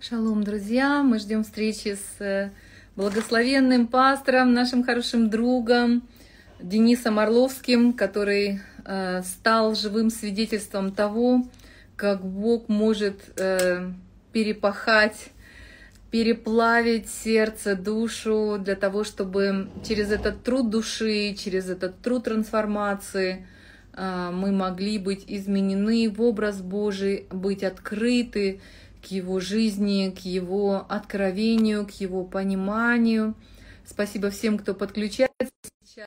Шалом, друзья! Мы ждем встречи с э, благословенным пастором, нашим хорошим другом Денисом Орловским, который э, стал живым свидетельством того, как Бог может э, перепахать, переплавить сердце, душу для того, чтобы через этот труд души, через этот труд трансформации мы могли быть изменены в образ Божий, быть открыты, к его жизни, к его откровению, к его пониманию. Спасибо всем, кто подключается сейчас.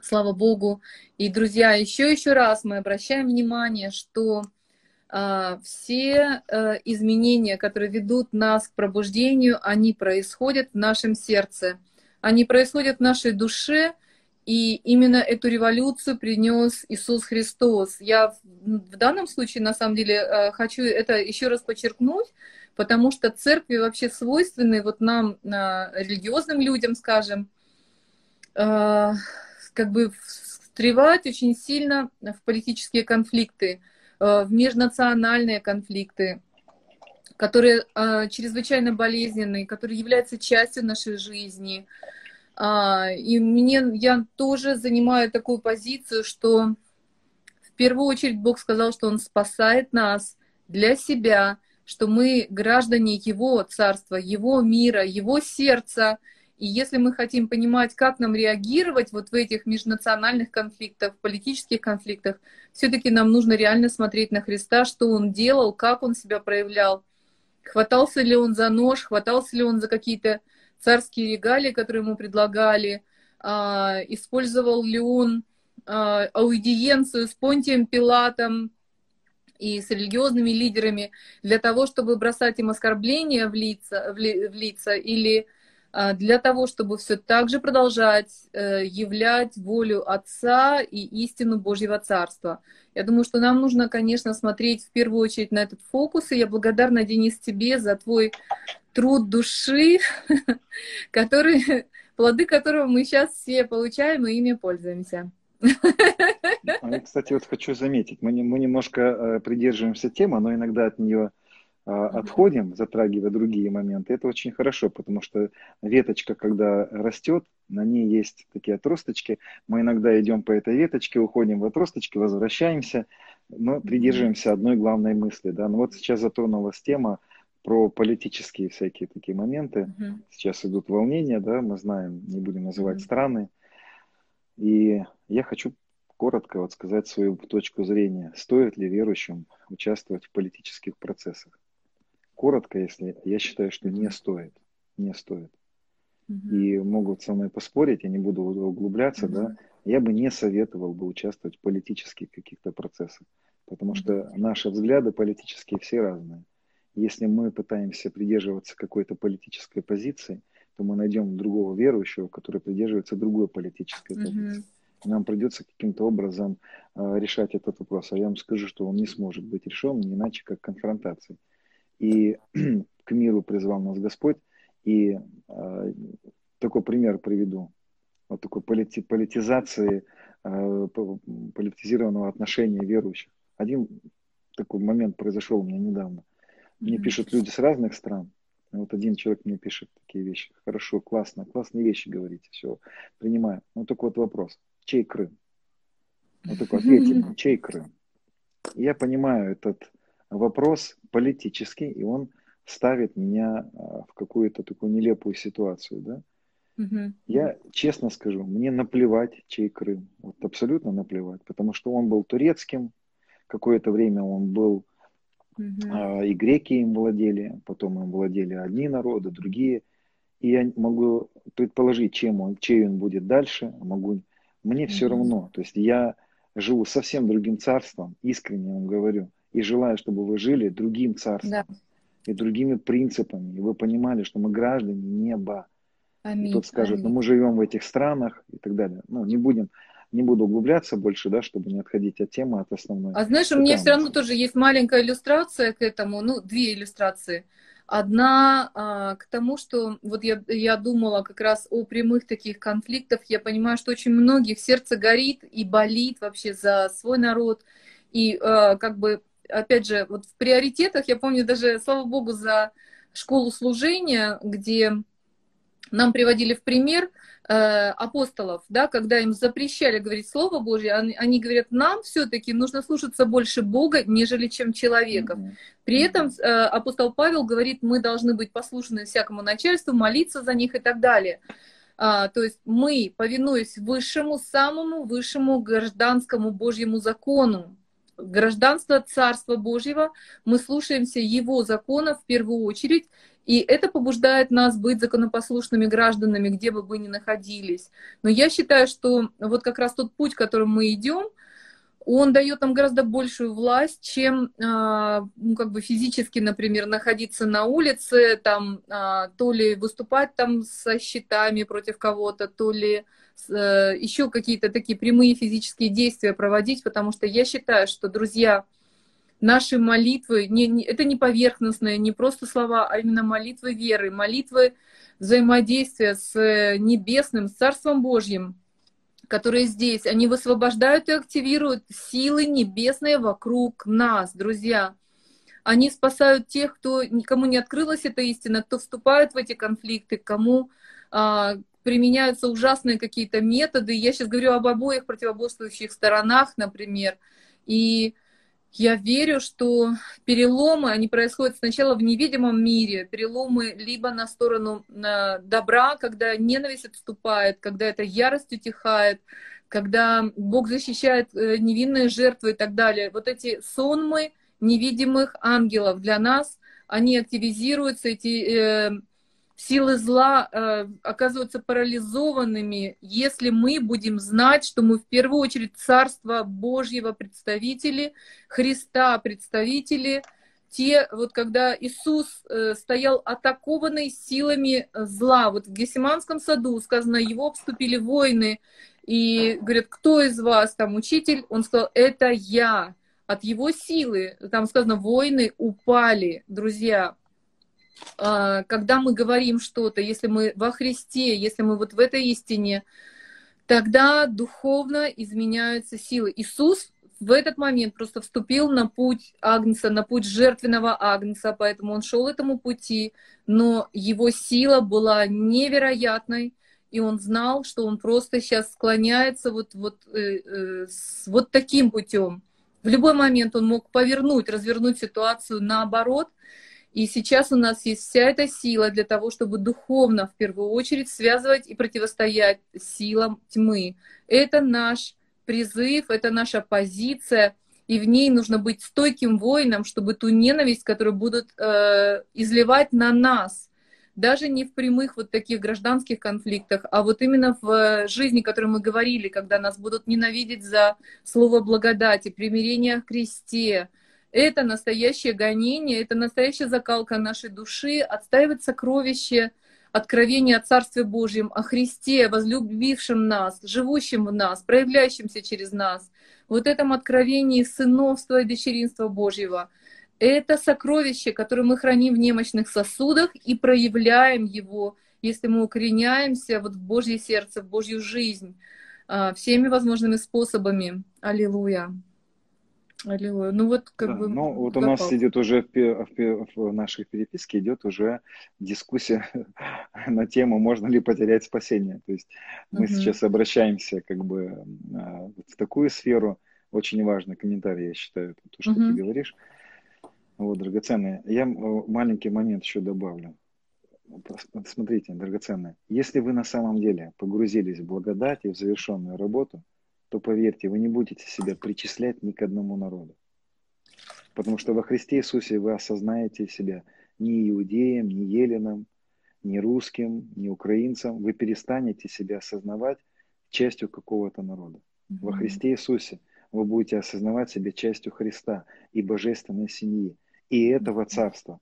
Слава Богу. И, друзья, еще еще раз мы обращаем внимание, что э, все э, изменения, которые ведут нас к пробуждению, они происходят в нашем сердце, они происходят в нашей душе, и именно эту революцию принес Иисус Христос. Я в данном случае, на самом деле, э, хочу это еще раз подчеркнуть, потому что церкви вообще свойственны, вот нам, религиозным людям, скажем, э, как бы встревать очень сильно в политические конфликты, э, в межнациональные конфликты, которые чрезвычайно болезненные, которые являются частью нашей жизни, и мне, я тоже занимаю такую позицию, что в первую очередь Бог сказал, что Он спасает нас для себя, что мы граждане Его Царства, Его мира, Его сердца. И если мы хотим понимать, как нам реагировать вот в этих межнациональных конфликтах, политических конфликтах, все-таки нам нужно реально смотреть на Христа, что Он делал, как Он себя проявлял. Хватался ли Он за нож, хватался ли Он за какие-то царские регалии, которые ему предлагали, а, использовал ли он а, аудиенцию с Понтием Пилатом и с религиозными лидерами для того, чтобы бросать им оскорбления в лица, в, ли, в лица или для того, чтобы все так же продолжать э, являть волю Отца и истину Божьего Царства. Я думаю, что нам нужно, конечно, смотреть в первую очередь на этот фокус, и я благодарна, Денис, тебе за твой труд души, который, плоды которого мы сейчас все получаем и ими пользуемся. А я, кстати, вот хочу заметить, мы, мы немножко э, придерживаемся темы, но иногда от нее отходим, затрагивая другие моменты. Это очень хорошо, потому что веточка, когда растет, на ней есть такие отросточки. Мы иногда идем по этой веточке, уходим в отросточки, возвращаемся, но придерживаемся одной главной мысли. Да? Ну вот сейчас затронулась тема про политические всякие такие моменты. Uh-huh. Сейчас идут волнения, да, мы знаем, не будем называть uh-huh. страны. И я хочу коротко вот сказать свою точку зрения. Стоит ли верующим участвовать в политических процессах? Коротко, если я считаю, что не стоит. Не стоит. Uh-huh. И могут со мной поспорить, я не буду углубляться, uh-huh. да. Я бы не советовал бы участвовать в политических каких-то процессах, потому что наши взгляды политические все разные. Если мы пытаемся придерживаться какой-то политической позиции, то мы найдем другого верующего, который придерживается другой политической позиции. Mm-hmm. Нам придется каким-то образом э, решать этот вопрос. А я вам скажу, что он не сможет быть решен не иначе, как конфронтацией. И к миру призвал нас Господь. И э, такой пример приведу. Вот такой полити- политизации, э, политизированного отношения верующих. Один такой момент произошел у меня недавно. Мне пишут люди с разных стран. Вот один человек мне пишет такие вещи. Хорошо, классно, классные вещи говорите, все, принимаю. Вот такой вот вопрос. Чей Крым? Вот такой ответьте, чей Крым? Я понимаю этот вопрос политический, и он ставит меня а, в какую-то такую нелепую ситуацию, да? Угу. Я честно скажу, мне наплевать, чей Крым. Вот абсолютно наплевать, потому что он был турецким, какое-то время он был Uh-huh. И греки им владели, потом им владели одни народы, другие. И я могу предположить, чем он, чей он будет дальше. Могу, мне uh-huh. все равно. То есть я живу совсем другим царством, искренне вам говорю. И желаю, чтобы вы жили другим царством да. и другими принципами. И вы понимали, что мы граждане неба. Аминь. И тот скажет, Аминь. ну мы живем в этих странах и так далее. Ну, не будем не буду углубляться больше, да, чтобы не отходить от темы, от основной. А знаешь, у меня все равно тоже есть маленькая иллюстрация к этому, ну, две иллюстрации. Одна а, к тому, что вот я, я думала как раз о прямых таких конфликтах. Я понимаю, что очень многих сердце горит и болит вообще за свой народ. И а, как бы, опять же, вот в приоритетах, я помню даже, слава богу, за школу служения, где нам приводили в пример э, апостолов, да, когда им запрещали говорить Слово Божье, они, они говорят, нам все-таки нужно слушаться больше Бога, нежели чем человеков. Mm-hmm. При этом э, апостол Павел говорит, мы должны быть послушны всякому начальству, молиться за них и так далее. А, то есть мы, повинуясь высшему, самому высшему гражданскому Божьему закону, гражданство Царства Божьего, мы слушаемся Его законов в первую очередь, и это побуждает нас быть законопослушными гражданами, где бы мы ни находились. Но я считаю, что вот как раз тот путь, которым мы идем, он дает нам гораздо большую власть, чем а, ну, как бы физически, например, находиться на улице, там, а, то ли выступать там со щитами против кого-то, то ли еще какие-то такие прямые физические действия проводить, потому что я считаю, что, друзья, наши молитвы, не, не, это не поверхностные, не просто слова, а именно молитвы веры, молитвы взаимодействия с э, небесным, с Царством Божьим, которые здесь, они высвобождают и активируют силы небесные вокруг нас, друзья. Они спасают тех, кто, никому не открылась эта истина, кто вступает в эти конфликты, кому а, применяются ужасные какие-то методы. Я сейчас говорю об обоих противоборствующих сторонах, например. И я верю, что переломы, они происходят сначала в невидимом мире, переломы либо на сторону добра, когда ненависть отступает, когда эта ярость утихает, когда Бог защищает э, невинные жертвы и так далее. Вот эти сонмы невидимых ангелов для нас, они активизируются, эти э, силы зла э, оказываются парализованными, если мы будем знать, что мы в первую очередь Царство Божьего представители, Христа представители, те, вот когда Иисус э, стоял атакованный силами зла, вот в Гесиманском саду сказано, его обступили воины, и говорят, кто из вас там учитель? Он сказал, это я. От его силы, там сказано, воины упали, друзья, когда мы говорим что-то, если мы во Христе, если мы вот в этой истине, тогда духовно изменяются силы. Иисус в этот момент просто вступил на путь Агнца, на путь жертвенного Агнца, поэтому он шел этому пути, но его сила была невероятной, и он знал, что он просто сейчас склоняется вот, вот, э, э, с вот таким путем. В любой момент он мог повернуть, развернуть ситуацию наоборот, и сейчас у нас есть вся эта сила для того, чтобы духовно в первую очередь связывать и противостоять силам тьмы. Это наш призыв, это наша позиция, и в ней нужно быть стойким воином, чтобы ту ненависть, которую будут э, изливать на нас, даже не в прямых вот таких гражданских конфликтах, а вот именно в жизни, о которой мы говорили, когда нас будут ненавидеть за слово благодати, примирение о кресте, это настоящее гонение, это настоящая закалка нашей души, отстаивать сокровище откровения о Царстве Божьем, о Христе, возлюбившем нас, живущем в нас, проявляющемся через нас. Вот этом откровении сыновства и дочеринства Божьего. Это сокровище, которое мы храним в немощных сосудах и проявляем его, если мы укореняемся вот в Божье сердце, в Божью жизнь а, всеми возможными способами. Аллилуйя. Аллилуйя. Ну вот как да, бы... Ну вот у нас идет уже в, в, в нашей переписке идет уже дискуссия на тему, можно ли потерять спасение. То есть мы угу. сейчас обращаемся как бы а, в такую сферу. Очень важный комментарий, я считаю, то, что угу. ты говоришь. Вот, драгоценные. Я маленький момент еще добавлю. Смотрите, драгоценные. Если вы на самом деле погрузились в благодать и в завершенную работу, то поверьте, вы не будете себя причислять ни к одному народу. Потому что во Христе Иисусе вы осознаете себя ни иудеем, ни еленом, ни русским, ни украинцем. Вы перестанете себя осознавать частью какого-то народа. Mm-hmm. Во Христе Иисусе вы будете осознавать себя частью Христа и божественной семьи, и этого царства.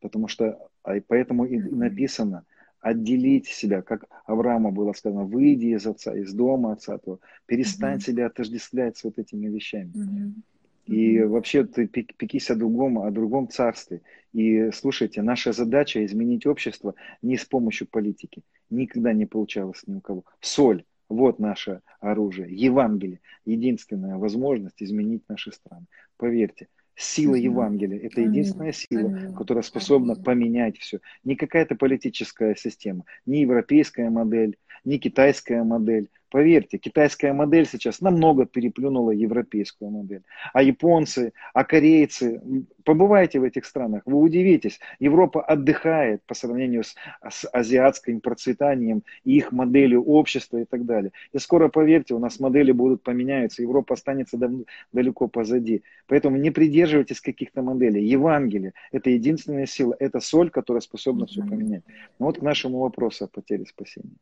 Потому что, а поэтому и написано, отделить себя, как Аврааму было сказано, выйди из отца, из дома отца твоего, перестань mm-hmm. себя отождествлять с вот этими вещами. Mm-hmm. И вообще ты пекись о другом, о другом царстве. И слушайте, наша задача изменить общество не с помощью политики. Никогда не получалось ни у кого. Соль, вот наше оружие. Евангелие, единственная возможность изменить наши страны. Поверьте, Сила Евангелия – это единственная сила, которая способна поменять все. Не какая-то политическая система, не европейская модель, не китайская модель. Поверьте, китайская модель сейчас намного переплюнула европейскую модель. А японцы, а корейцы, побывайте в этих странах, вы удивитесь. Европа отдыхает по сравнению с, с азиатским процветанием и их моделью общества и так далее. И скоро, поверьте, у нас модели будут поменяться, Европа останется дав- далеко позади. Поэтому не придерживайтесь каких-то моделей. Евангелие – это единственная сила, это соль, которая способна все поменять. Но вот к нашему вопросу о потере спасения.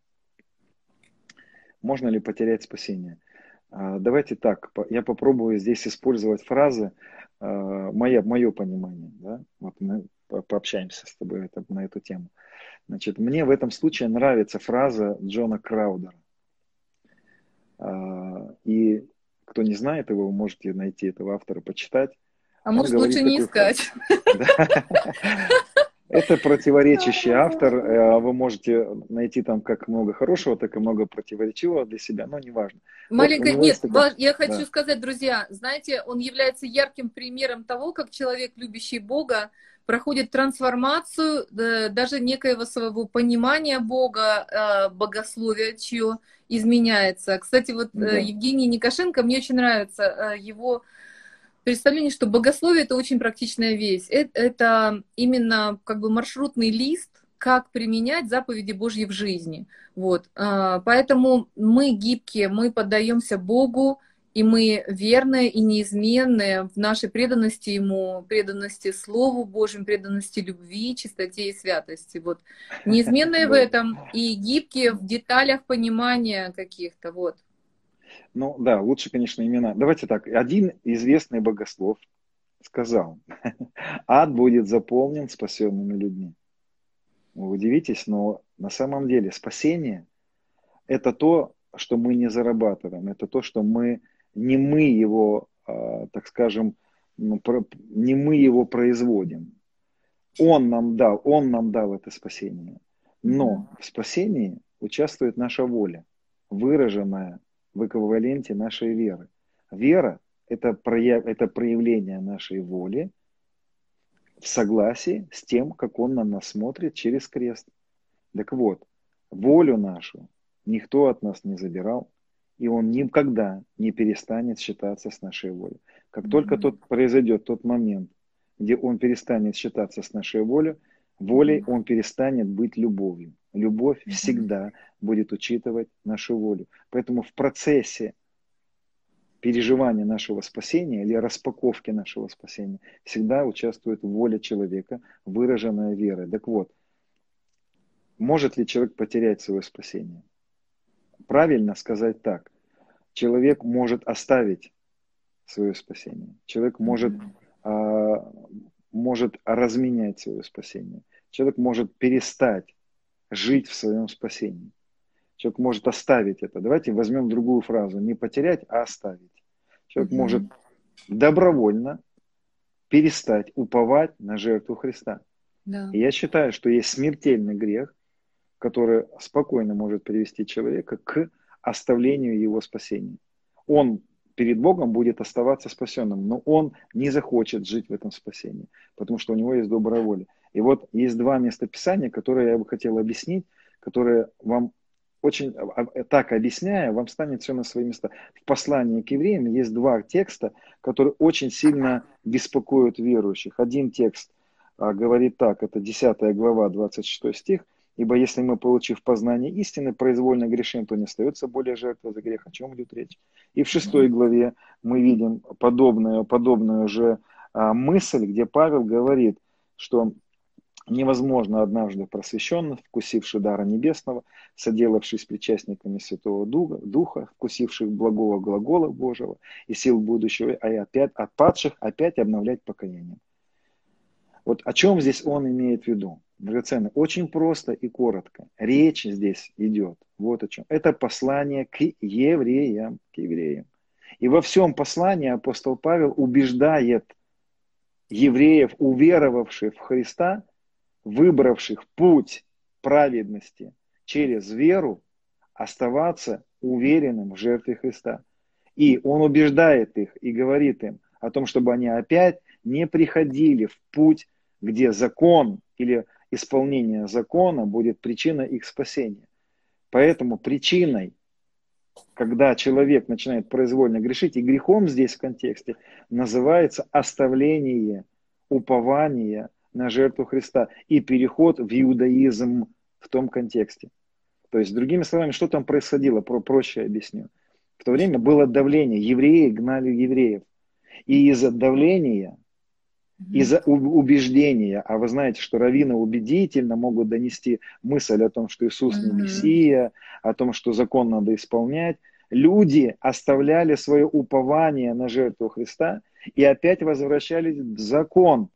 Можно ли потерять спасение? А, давайте так, я попробую здесь использовать фразы, а, мое, мое понимание. Да? Вот мы пообщаемся с тобой на эту тему. Значит, мне в этом случае нравится фраза Джона Краудера. А, и кто не знает его, вы можете найти этого автора, почитать. А может лучше не искать. Это противоречащий автор. Э, вы можете найти там как много хорошего, так и много противоречивого для себя, но неважно. Маленькая, вот нет, такой... я хочу да. сказать, друзья, знаете, он является ярким примером того, как человек, любящий Бога, проходит трансформацию даже некоего своего понимания Бога, э, богословия, чье изменяется. Кстати, вот да. Евгений Никошенко, мне очень нравится его представление, что богословие это очень практичная вещь. Это, это именно как бы маршрутный лист, как применять заповеди Божьи в жизни. Вот. А, поэтому мы гибкие, мы поддаемся Богу, и мы верные и неизменные в нашей преданности Ему, преданности Слову Божьему, преданности любви, чистоте и святости. Вот. Неизменные в этом и гибкие в деталях понимания каких-то. Вот. Ну да, лучше, конечно, имена. Давайте так. Один известный богослов сказал, ад будет заполнен спасенными людьми. Вы удивитесь, но на самом деле спасение – это то, что мы не зарабатываем, это то, что мы, не мы его, а, так скажем, ну, не мы его производим. Он нам дал, он нам дал это спасение. Но в спасении участвует наша воля, выраженная в эквиваленте нашей веры. Вера это, прояв, это проявление нашей воли в согласии с тем, как Он на нас смотрит через крест. Так вот, волю нашу никто от нас не забирал, и Он никогда не перестанет считаться с нашей волей. Как mm-hmm. только тот произойдет тот момент, где Он перестанет считаться с нашей волей, волей Он перестанет быть любовью. Любовь всегда будет учитывать нашу волю. Поэтому в процессе переживания нашего спасения или распаковки нашего спасения всегда участвует воля человека, выраженная верой. Так вот, может ли человек потерять свое спасение? Правильно сказать так. Человек может оставить свое спасение. Человек может, а, может разменять свое спасение. Человек может перестать жить в своем спасении. Человек может оставить это. Давайте возьмем другую фразу. Не потерять, а оставить. Человек mm-hmm. может добровольно перестать уповать на жертву Христа. Да. И я считаю, что есть смертельный грех, который спокойно может привести человека к оставлению его спасения. Он перед Богом будет оставаться спасенным, но он не захочет жить в этом спасении, потому что у него есть добрая воля. И вот есть два местописания, которые я бы хотел объяснить, которые вам очень а, а, так объясняя, вам станет все на свои места. В послании к евреям есть два текста, которые очень сильно беспокоят верующих. Один текст а, говорит так, это 10 глава, 26 стих. Ибо если мы, получив познание истины, произвольно грешим, то не остается более жертвы за грех. О чем идет речь? И в шестой главе мы видим подобную, подобную же а, мысль, где Павел говорит, что невозможно однажды просвещенных, вкусивший дара небесного, соделавшись причастниками Святого Духа, Духа, вкусивших благого глагола Божьего и сил будущего, а и опять от падших опять обновлять покаяние. Вот о чем здесь он имеет в виду? Драгоценный. Очень просто и коротко. Речь здесь идет. Вот о чем. Это послание к евреям. К евреям. И во всем послании апостол Павел убеждает евреев, уверовавших в Христа, выбравших путь праведности через веру, оставаться уверенным в жертве Христа. И он убеждает их и говорит им о том, чтобы они опять не приходили в путь, где закон или исполнение закона будет причиной их спасения. Поэтому причиной, когда человек начинает произвольно грешить, и грехом здесь в контексте называется оставление упования на жертву Христа и переход в иудаизм в том контексте. То есть, другими словами, что там происходило, про проще объясню. В то время было давление, евреи гнали евреев. И из-за давления, из-за убеждения, а вы знаете, что раввины убедительно могут донести мысль о том, что Иисус не Мессия, о том, что закон надо исполнять, люди оставляли свое упование на жертву Христа и опять возвращались в закон,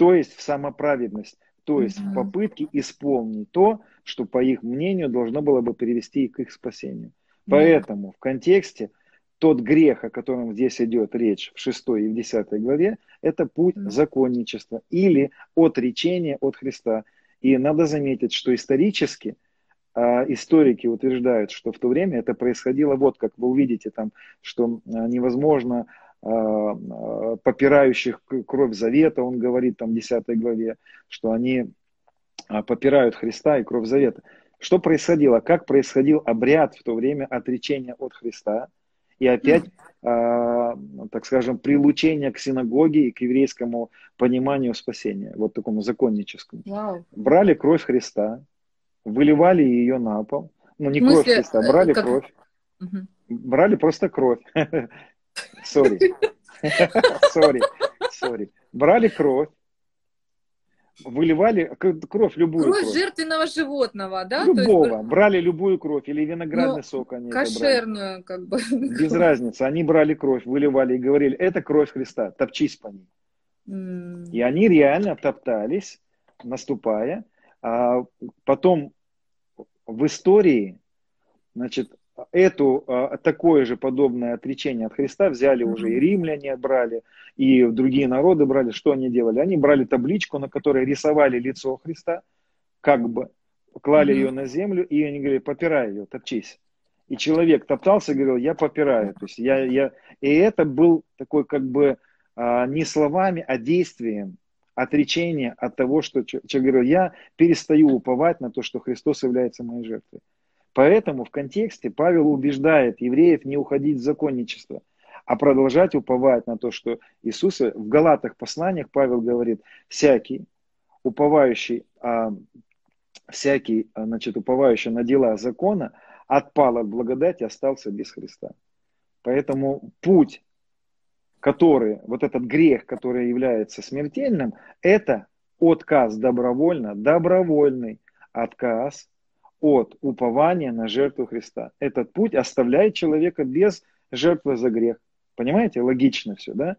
то есть в самоправедность, то есть в попытке исполнить то, что, по их мнению, должно было бы привести к их спасению. Поэтому в контексте тот грех, о котором здесь идет речь в 6 и в 10 главе, это путь законничества или отречения от Христа. И надо заметить, что исторически а, историки утверждают, что в то время это происходило вот как вы увидите там, что а, невозможно попирающих кровь завета, он говорит там в 10 главе, что они попирают Христа и кровь завета. Что происходило? Как происходил обряд в то время отречения от Христа? И опять, э, так скажем, прилучение к синагоге и к еврейскому пониманию спасения, вот такому законническому. Wow. Брали кровь Христа, выливали ее на пол. Ну, не кровь Христа, э, брали как... кровь. Угу. Брали просто кровь. Sorry. Sorry. Сори. Брали кровь, выливали кровь любую. Кровь, кровь. жертвенного животного, да? Любого. есть... Брали любую кровь или виноградный ну, сок они Кошерную, как бы. Без разницы. Они брали кровь, выливали и говорили, это кровь Христа, топчись по ней. Mm. И они реально топтались, наступая. А потом в истории, значит, эту, а, такое же подобное отречение от Христа взяли уже и римляне брали, и другие народы брали. Что они делали? Они брали табличку, на которой рисовали лицо Христа, как бы клали mm-hmm. ее на землю, и они говорили, попирай ее, топчись. И человек топтался и говорил, я попираю. То есть я, я... И это был такой как бы а, не словами, а действием отречение от того, что человек говорил, я перестаю уповать на то, что Христос является моей жертвой. Поэтому в контексте Павел убеждает евреев не уходить в законничество, а продолжать уповать на то, что Иисус в Галатах посланиях Павел говорит, всякий уповающий, а, всякий, а, значит, уповающий на дела закона отпал от благодати, остался без Христа. Поэтому путь, который, вот этот грех, который является смертельным, это отказ добровольно, добровольный отказ от упования на жертву Христа. Этот путь оставляет человека без жертвы за грех. Понимаете, логично все, да?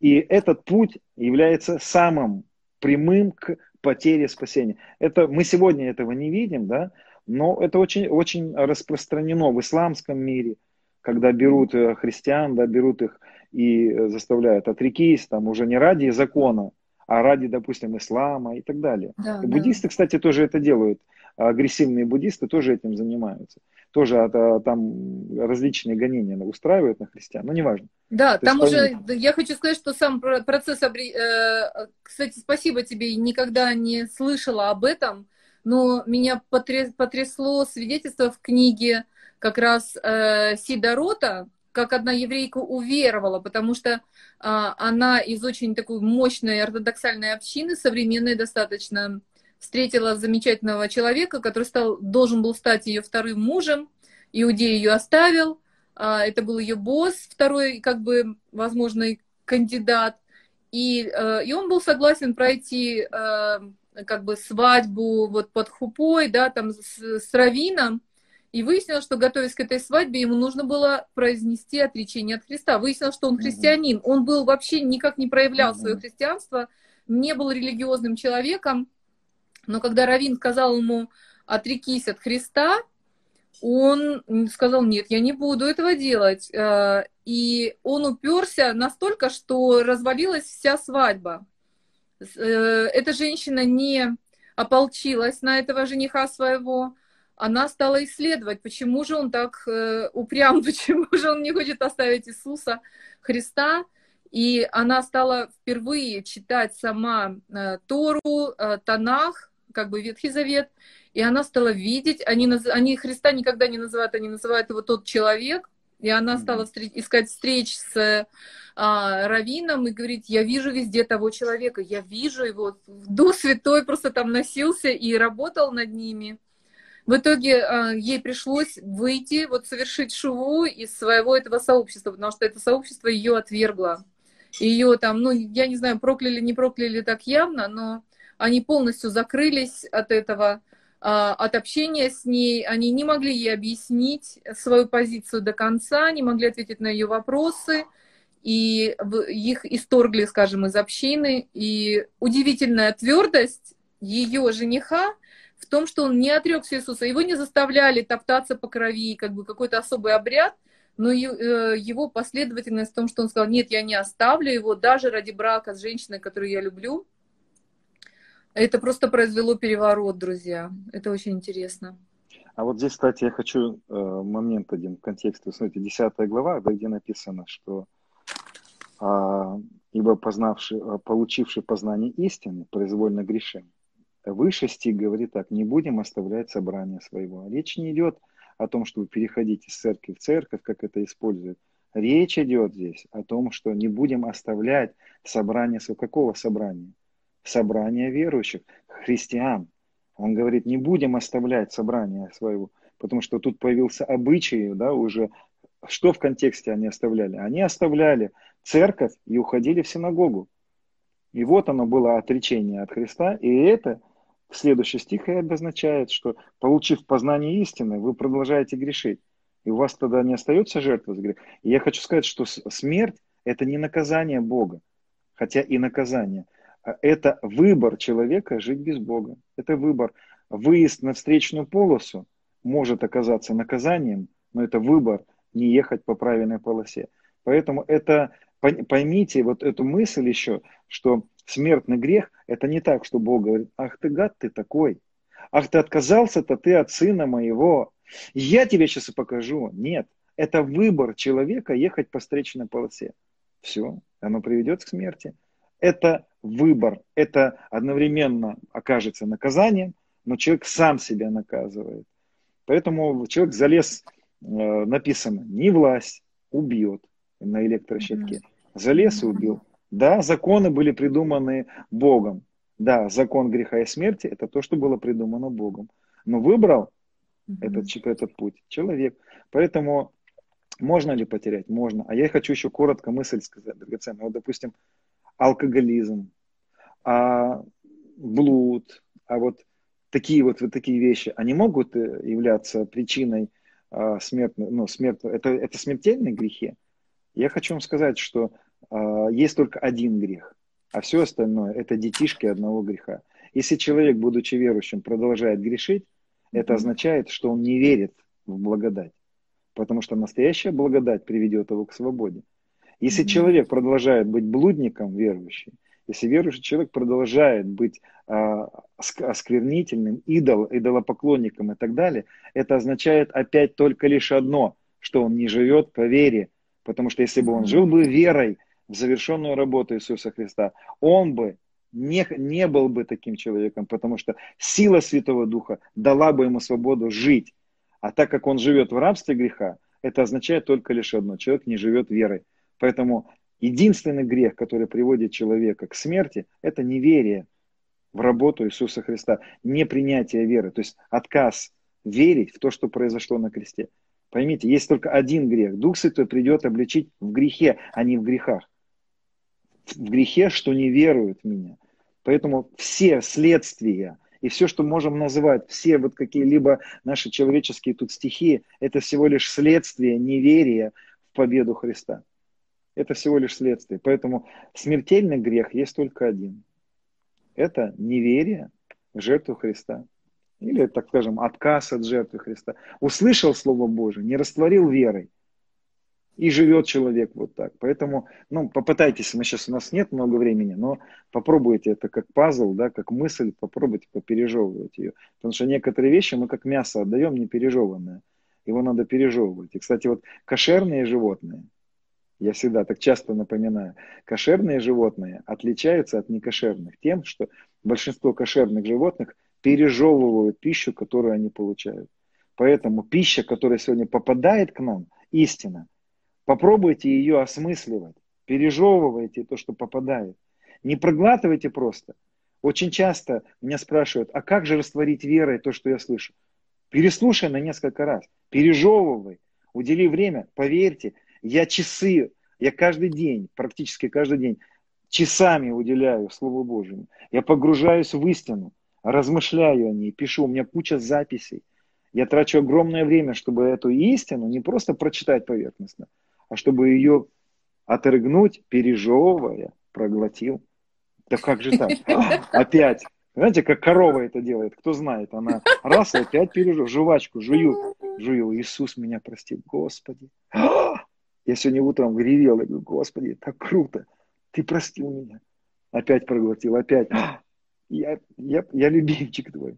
И этот путь является самым прямым к потере спасения. Это, мы сегодня этого не видим, да? но это очень, очень распространено в исламском мире, когда берут э, христиан, да, берут их и заставляют отрекись, там уже не ради закона, а ради, допустим, ислама и так далее. Да, и буддисты, да. кстати, тоже это делают агрессивные буддисты тоже этим занимаются. Тоже а, там различные гонения устраивают на христиан, но неважно. Да, То там уже, я хочу сказать, что сам процесс, э, кстати, спасибо тебе, никогда не слышала об этом, но меня потрясло свидетельство в книге как раз э, Сида Рота, как одна еврейка уверовала, потому что а, она из очень такой мощной ортодоксальной общины, современной достаточно, встретила замечательного человека, который стал, должен был стать ее вторым мужем. Иудей ее оставил. А, это был ее босс, второй, как бы, возможный кандидат. И, э, и он был согласен пройти э, как бы свадьбу вот под хупой, да, там с, с раввином. И выяснилось, что, готовясь к этой свадьбе, ему нужно было произнести отречение от Христа. Выяснилось, что он христианин. Он был вообще никак не проявлял свое христианство, не был религиозным человеком. Но когда Равин сказал ему «отрекись от Христа», он сказал, нет, я не буду этого делать. Э, и он уперся настолько, что развалилась вся свадьба. Э, эта женщина не ополчилась на этого жениха своего, она стала исследовать, почему же он так э, упрям, почему же он не хочет оставить Иисуса Христа. и она стала впервые читать сама Тору, Танах, как бы Ветхий Завет, и она стала видеть, они, они Христа никогда не называют, они называют его тот человек, и она стала встреч, искать встреч с а, раввином и говорит, я вижу везде того человека, я вижу его. Дух Святой просто там носился и работал над ними. В итоге а, ей пришлось выйти, вот совершить шуву из своего этого сообщества, потому что это сообщество ее отвергло. Ее там, ну, я не знаю, прокляли, не прокляли так явно, но они полностью закрылись от этого а, от общения с ней, они не могли ей объяснить свою позицию до конца, не могли ответить на ее вопросы, и их исторгли, скажем, из общины. И удивительная твердость ее жениха в том, что он не отрекся Иисуса. Его не заставляли топтаться по крови, как бы какой-то особый обряд, но э, его последовательность в том, что он сказал, нет, я не оставлю его даже ради брака с женщиной, которую я люблю, это просто произвело переворот, друзья. Это очень интересно. А вот здесь, кстати, я хочу э, момент один в контексте. Смотрите, 10 глава, где написано, что э, ибо познавший, а, получивший познание истины, произвольно грешим. Выше стих говорит так, не будем оставлять собрание своего. Речь не идет о том, чтобы переходить из церкви в церковь, как это используют. Речь идет здесь о том, что не будем оставлять собрание своего. Какого собрания? Собрание верующих, христиан. Он говорит, не будем оставлять собрание своего, потому что тут появился обычай, да, уже, что в контексте они оставляли? Они оставляли церковь и уходили в синагогу. И вот оно было отречение от Христа, и это следующий стих и обозначает, что получив познание истины, вы продолжаете грешить. И у вас тогда не остается жертва за грех. И я хочу сказать, что смерть – это не наказание Бога, хотя и наказание – это выбор человека жить без Бога. Это выбор. Выезд на встречную полосу может оказаться наказанием, но это выбор не ехать по правильной полосе. Поэтому это, поймите вот эту мысль еще, что смертный грех, это не так, что Бог говорит, ах ты гад, ты такой, ах ты отказался-то ты от сына моего, я тебе сейчас и покажу. Нет, это выбор человека ехать по встречной полосе. Все, оно приведет к смерти. Это выбор, это одновременно окажется наказанием, но человек сам себя наказывает. Поэтому человек залез, э, написано, не власть, убьет на электрощитке. Залез и убил. Да, законы были придуманы Богом. Да, закон греха и смерти – это то, что было придумано Богом. Но выбрал этот, этот путь человек. Поэтому можно ли потерять? Можно. А я хочу еще коротко мысль сказать, драгоценная. Вот, допустим, алкоголизм, а блуд, а вот такие вот, вот такие вещи, они могут э, являться причиной а, смертной, ну, смертной, это, это смертельные грехи. Я хочу вам сказать, что а, есть только один грех, а все остальное это детишки одного греха. Если человек, будучи верующим, продолжает грешить, это означает, что он не верит в благодать. Потому что настоящая благодать приведет его к свободе. Если mm-hmm. человек продолжает быть блудником верующим, если верующий человек продолжает быть а, осквернительным, идол, идолопоклонником и так далее, это означает опять только лишь одно, что он не живет по вере. Потому что если бы он жил бы верой в завершенную работу Иисуса Христа, он бы не, не был бы таким человеком, потому что сила Святого Духа дала бы ему свободу жить. А так как он живет в рабстве греха, это означает только лишь одно. Человек не живет верой. Поэтому единственный грех, который приводит человека к смерти, это неверие в работу Иисуса Христа, непринятие веры, то есть отказ верить в то, что произошло на кресте. Поймите, есть только один грех. Дух Святой придет обличить в грехе, а не в грехах. В грехе, что не веруют в меня. Поэтому все следствия и все, что можем называть, все вот какие-либо наши человеческие тут стихии, это всего лишь следствие неверия в победу Христа. Это всего лишь следствие. Поэтому смертельный грех есть только один. Это неверие в жертву Христа. Или, так скажем, отказ от жертвы Христа. Услышал Слово Божие, не растворил верой. И живет человек вот так. Поэтому, ну, попытайтесь, мы сейчас у нас нет много времени, но попробуйте это как пазл, да, как мысль, попробуйте попережевывать ее. Потому что некоторые вещи мы как мясо отдаем не пережеванное. Его надо пережевывать. И, кстати, вот кошерные животные – Я всегда так часто напоминаю. Кошерные животные отличаются от некошерных тем, что большинство кошерных животных пережевывают пищу, которую они получают. Поэтому пища, которая сегодня попадает к нам, истина. Попробуйте ее осмысливать. Пережевывайте то, что попадает. Не проглатывайте просто. Очень часто меня спрашивают, а как же растворить верой то, что я слышу? Переслушай на несколько раз, пережевывай, удели время, поверьте, я часы, я каждый день, практически каждый день, часами уделяю Слову Божьему. Я погружаюсь в истину, размышляю о ней, пишу, у меня куча записей. Я трачу огромное время, чтобы эту истину не просто прочитать поверхностно, а чтобы ее отрыгнуть, пережевывая, проглотил. Да как же так? Опять. Знаете, как корова это делает, кто знает, она раз и опять пережил, жвачку жую, жую, Иисус меня прости, Господи. Я сегодня утром ревел, я говорю, Господи, так круто, ты простил меня. Опять проглотил, опять. Я, я, я любимчик твой.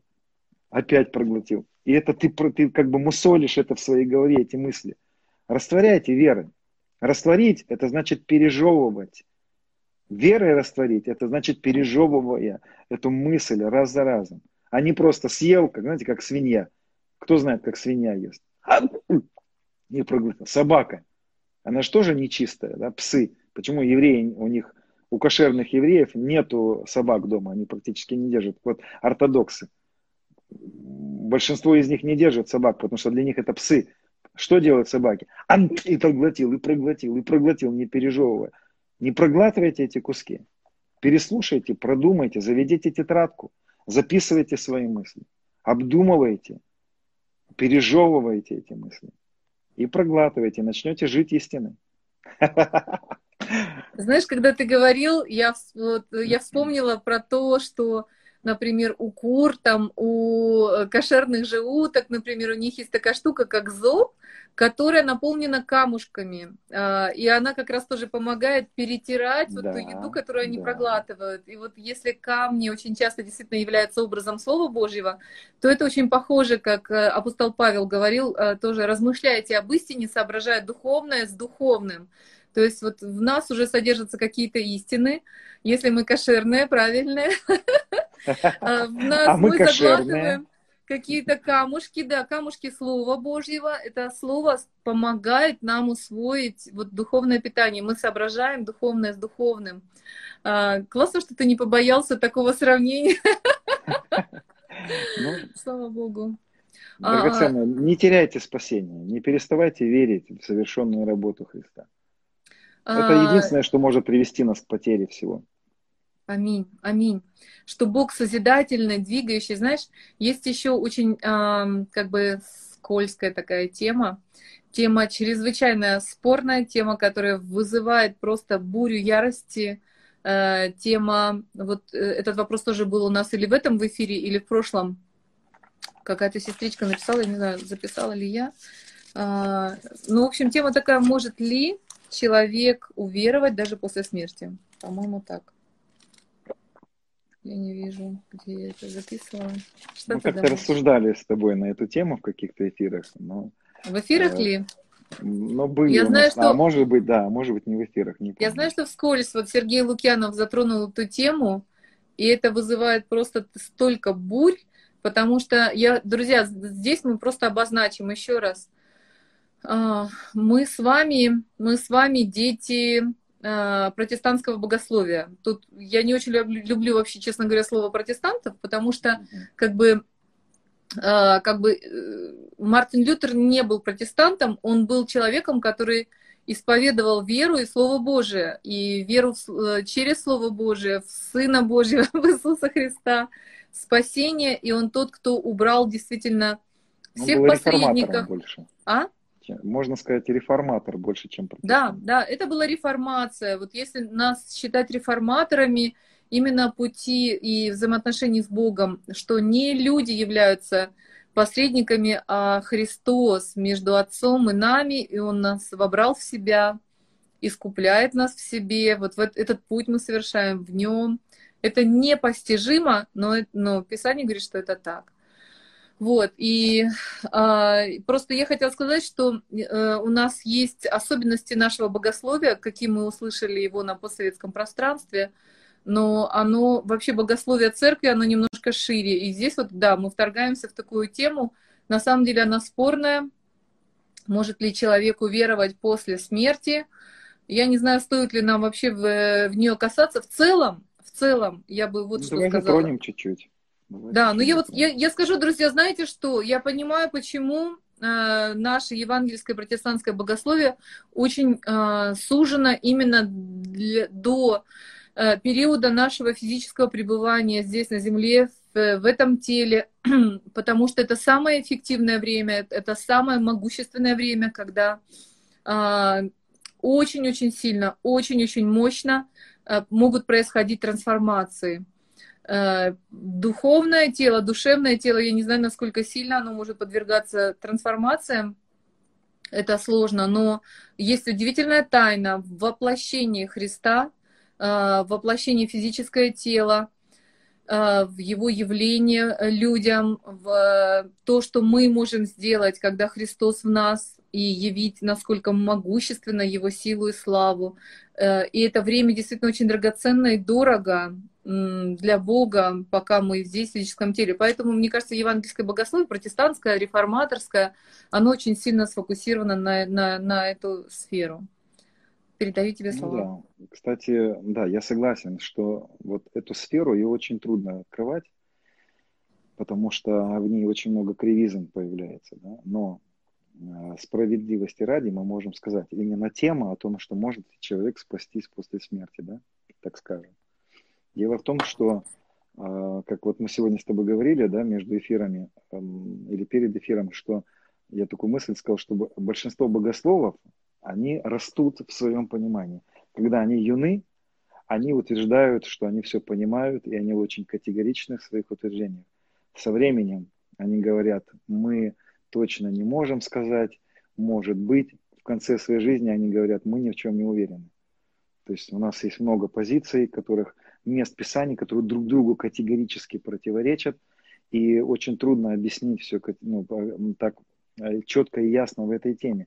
Опять проглотил. И это ты, ты как бы мусолишь это в своей голове, эти мысли. Растворяйте веры. Растворить – это значит пережевывать. Верой растворить – это значит пережевывая эту мысль раз за разом. А не просто съел, как, знаете, как свинья. Кто знает, как свинья ест? И проглотил. Собака. Она же тоже нечистая, да, псы. Почему евреи, у них, у кошерных евреев нету собак дома, они практически не держат. Вот ортодоксы. Большинство из них не держат собак, потому что для них это псы. Что делают собаки? И проглотил, и проглотил, и проглотил, не пережевывая. Не проглатывайте эти куски. Переслушайте, продумайте, заведите тетрадку, записывайте свои мысли, обдумывайте, пережевывайте эти мысли и проглатывайте, начнете жить истиной. Знаешь, когда ты говорил, я, вот, я вспомнила про то, что например, у кур, там, у э, кошерных же уток, например, у них есть такая штука, как зоб, которая наполнена камушками. А, и она как раз тоже помогает перетирать да, вот ту еду, которую они да. проглатывают. И вот если камни очень часто действительно являются образом Слова Божьего, то это очень похоже, как э, апостол Павел говорил, э, тоже размышляйте об истине, соображая духовное с духовным. То есть вот в нас уже содержатся какие-то истины, если мы кошерные, правильные, нас а мы закладываем какие-то камушки, да, камушки Слова Божьего. Это Слово помогает нам усвоить вот духовное питание. Мы соображаем духовное с духовным. А, классно, что ты не побоялся такого сравнения. Ну, Слава Богу. Драгоценно, а, не теряйте спасение, не переставайте верить в совершенную работу Христа. Это единственное, что может привести нас к потере всего. Аминь, аминь. Что Бог созидательный, двигающий. Знаешь, есть еще очень э, как бы скользкая такая тема. Тема чрезвычайно спорная, тема, которая вызывает просто бурю ярости. Э, тема, вот э, этот вопрос тоже был у нас или в этом в эфире, или в прошлом. Какая-то сестричка написала, я не знаю, записала ли я. Э, ну, в общем, тема такая, может ли человек уверовать даже после смерти? По-моему, так. Я не вижу, где я это записывала. Что Мы как-то рассуждали с тобой на эту тему в каких-то эфирах. Но, в эфирах э, ли? Но были я знаю, что... А может быть, да, может быть, не в эфирах. Не я знаю, что вскользь вот Сергей Лукьянов затронул эту тему, и это вызывает просто столько бурь, потому что я, друзья, здесь мы просто обозначим еще раз. А, мы с вами, мы с вами дети протестантского богословия. Тут я не очень люблю, люблю вообще, честно говоря, слово протестантов, потому что как бы э, как бы э, Мартин Лютер не был протестантом, он был человеком, который исповедовал веру и Слово Божие, и веру через Слово Божие в Сына Божьего, в Иисуса Христа, спасение, и он тот, кто убрал действительно всех он был посредников. Больше. А? Можно сказать, реформатор больше, чем протестант. Да, да, это была реформация. Вот если нас считать реформаторами именно пути и взаимоотношений с Богом, что не люди являются посредниками, а Христос между Отцом и нами, и Он нас вобрал в себя, искупляет нас в себе. Вот этот путь мы совершаем в Нем. Это непостижимо, но, но Писание говорит, что это так. Вот, и а, просто я хотела сказать, что а, у нас есть особенности нашего богословия, какие мы услышали его на постсоветском пространстве, но оно, вообще богословие церкви, оно немножко шире. И здесь вот, да, мы вторгаемся в такую тему, на самом деле она спорная, может ли человек уверовать после смерти, я не знаю, стоит ли нам вообще в, в нее касаться. В целом, в целом, я бы вот ну, что давай сказала. Затронем чуть-чуть. Да, но я вот я, я скажу, друзья, знаете что? Я понимаю, почему э, наше евангельское протестантское богословие очень э, сужено именно для, до э, периода нашего физического пребывания здесь на земле в, в этом теле, потому что это самое эффективное время, это самое могущественное время, когда э, очень-очень сильно, очень-очень мощно э, могут происходить трансформации. Э, духовное тело, душевное тело, я не знаю, насколько сильно оно может подвергаться трансформациям, это сложно, но есть удивительная тайна в воплощении Христа, э, в воплощении физическое тело, э, в его явление людям, в то, что мы можем сделать, когда Христос в нас, и явить, насколько могущественно его силу и славу. И это время действительно очень драгоценно и дорого для Бога, пока мы здесь, в физическом теле. Поэтому, мне кажется, евангельское богословие, протестантское, реформаторское, оно очень сильно сфокусировано на, на, на эту сферу. Передаю тебе слово. Ну, да. Кстати, да, я согласен, что вот эту сферу ее очень трудно открывать, потому что в ней очень много кривизм появляется. Да? Но э, справедливости ради мы можем сказать именно тема о том, что может человек спастись после смерти, да, так скажем. Дело в том, что, а, как вот мы сегодня с тобой говорили, да, между эфирами или перед эфиром, что я такую мысль сказал, что большинство богословов, они растут в своем понимании. Когда они юны, они утверждают, что они все понимают, и они очень категоричны в своих утверждениях. Со временем они говорят, мы точно не можем сказать, может быть. В конце своей жизни они говорят, мы ни в чем не уверены. То есть у нас есть много позиций, которых мест Писаний, которые друг другу категорически противоречат, и очень трудно объяснить все ну, так э, четко и ясно в этой теме.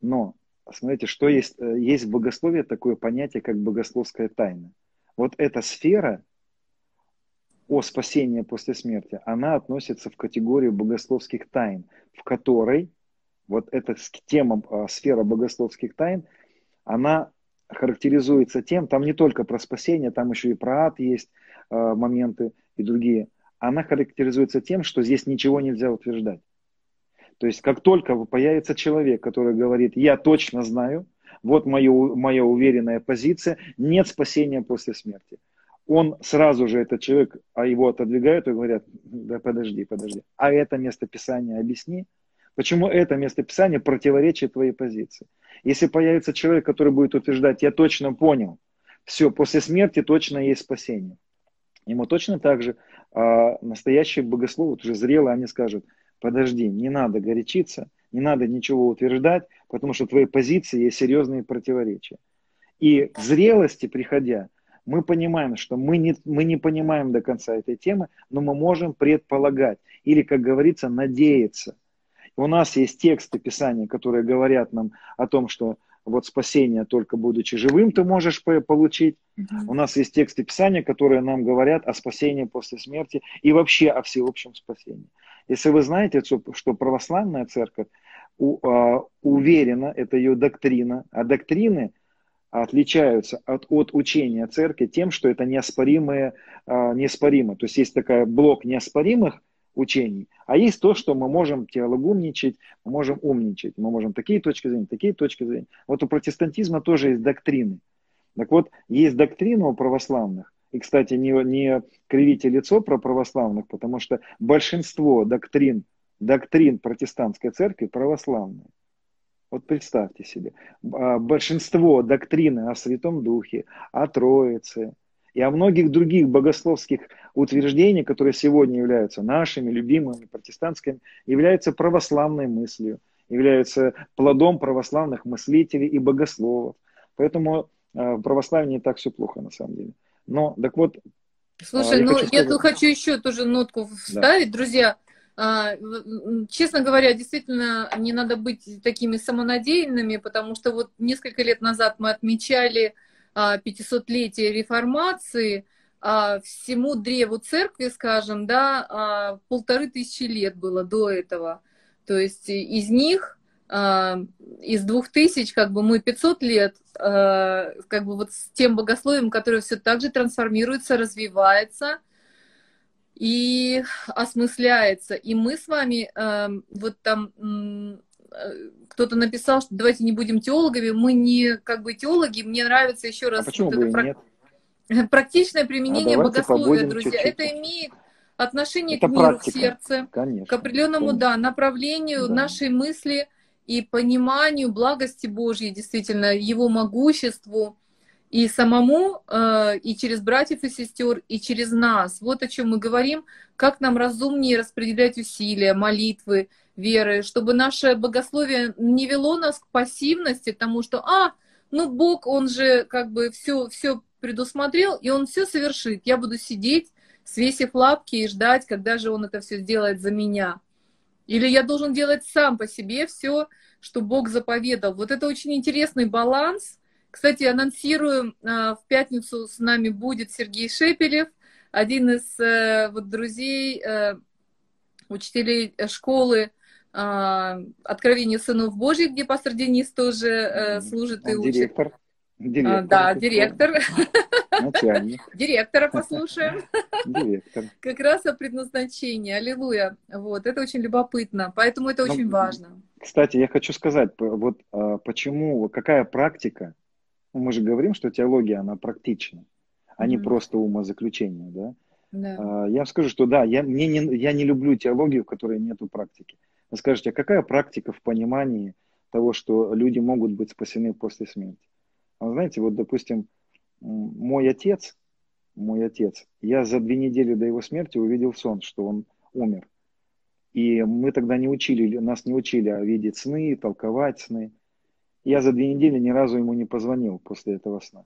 Но смотрите, что есть, э, есть в богословии такое понятие, как богословская тайна. Вот эта сфера о спасении после смерти, она относится в категорию богословских тайн, в которой вот эта тема, а, сфера богословских тайн, она характеризуется тем, там не только про спасение, там еще и про ад есть э, моменты и другие. Она характеризуется тем, что здесь ничего нельзя утверждать. То есть как только появится человек, который говорит, я точно знаю, вот моя, моя уверенная позиция, нет спасения после смерти. Он сразу же, этот человек, а его отодвигают и говорят, да подожди, подожди, а это место Писания объясни, почему это место Писания противоречит твоей позиции. Если появится человек, который будет утверждать, я точно понял, все, после смерти точно есть спасение. Ему точно так же а, настоящие богословы, уже зрелые, они скажут, подожди, не надо горячиться, не надо ничего утверждать, потому что в твоей позиции есть серьезные противоречия. И к зрелости приходя, мы понимаем, что мы не, мы не понимаем до конца этой темы, но мы можем предполагать или, как говорится, надеяться – у нас есть тексты Писания, которые говорят нам о том, что вот спасение только будучи живым ты можешь получить. Mm-hmm. У нас есть тексты Писания, которые нам говорят о спасении после смерти и вообще о всеобщем спасении. Если вы знаете, что православная церковь а, уверена, это ее доктрина, а доктрины отличаются от, от учения церкви тем, что это неоспоримые, а, неоспоримо. То есть есть такой блок неоспоримых учений. А есть то, что мы можем теологумничать, мы можем умничать, мы можем такие точки зрения, такие точки зрения. Вот у протестантизма тоже есть доктрины. Так вот, есть доктрина у православных, и, кстати, не, не кривите лицо про православных, потому что большинство доктрин, доктрин протестантской церкви православные. Вот представьте себе, а, большинство доктрины о Святом Духе, о Троице, и о многих других богословских утверждениях, которые сегодня являются нашими любимыми протестантскими, являются православной мыслью, являются плодом православных мыслителей и богословов. Поэтому э, в православии не так все плохо на самом деле. Но, так вот... Слушай, я ну хочу я тут хочу еще тоже нотку вставить, да. друзья. А, честно говоря, действительно, не надо быть такими самонадеянными, потому что вот несколько лет назад мы отмечали 500-летие а, реформации, а всему древу церкви, скажем, да, полторы тысячи лет было до этого. То есть из них, из двух тысяч, как бы мы 500 лет, как бы вот с тем богословием, которое все так же трансформируется, развивается – и осмысляется. И мы с вами, э, вот там э, кто-то написал, что давайте не будем теологами, мы не как бы теологи, мне нравится еще раз а почему вот бы это нет? практичное применение а богословия, друзья. Чуть-чуть. Это имеет отношение это к миру, практика. к сердцу, Конечно. к определенному Конечно. да, направлению да. нашей мысли и пониманию благости Божьей, действительно, его могуществу и самому, э, и через братьев и сестер, и через нас. Вот о чем мы говорим, как нам разумнее распределять усилия, молитвы, веры, чтобы наше богословие не вело нас к пассивности, тому что, а, ну Бог, Он же как бы все, все предусмотрел, и Он все совершит. Я буду сидеть, свесив лапки и ждать, когда же Он это все сделает за меня. Или я должен делать сам по себе все, что Бог заповедал. Вот это очень интересный баланс – кстати, анонсирую, а, в пятницу с нами будет Сергей Шепелев, один из э, вот, друзей, э, учителей школы а, Откровение сынов Божьих, где пастор Денис тоже э, служит и учит. Директор. директор а, да, директор. Начальник. Директора послушаем. Директор. Как раз о предназначении. Аллилуйя. Вот, это очень любопытно. Поэтому это очень ну, важно. Кстати, я хочу сказать, вот почему, какая практика мы же говорим, что теология, она практична, а mm-hmm. не просто умозаключение, да? Да. А, я вам скажу, что да, я, мне не, я не люблю теологию, в которой нету практики. Вы скажете, а какая практика в понимании того, что люди могут быть спасены после смерти? А знаете, вот, допустим, мой отец, мой отец, я за две недели до его смерти увидел сон, что он умер. И мы тогда не учили, нас не учили а видеть сны, толковать сны. Я за две недели ни разу ему не позвонил после этого сна.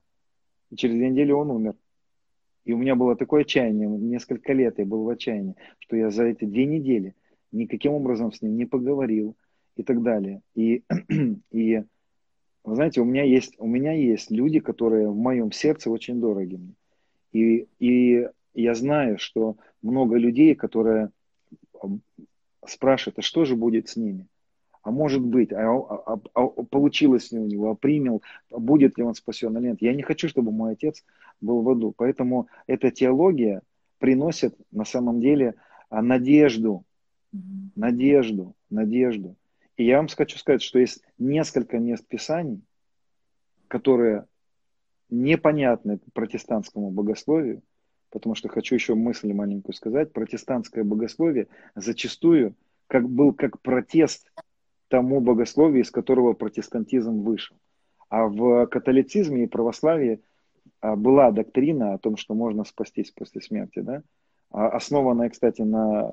И через две недели он умер. И у меня было такое отчаяние, несколько лет я был в отчаянии, что я за эти две недели никаким образом с ним не поговорил и так далее. И, и вы знаете, у меня, есть, у меня есть люди, которые в моем сердце очень дороги мне. И, и я знаю, что много людей, которые спрашивают, а что же будет с ними? А может быть, а, а, а, а получилось ли у него, а принял, будет ли он спасен или нет. Я не хочу, чтобы мой отец был в аду. Поэтому эта теология приносит на самом деле а, надежду, mm-hmm. надежду, надежду. И я вам хочу сказать, что есть несколько мест Писаний, которые непонятны протестантскому богословию, потому что хочу еще мысль маленькую сказать. Протестантское богословие зачастую как был как протест тому богословию, из которого протестантизм вышел. А в католицизме и православии а, была доктрина о том, что можно спастись после смерти, да? А, основанная, кстати, на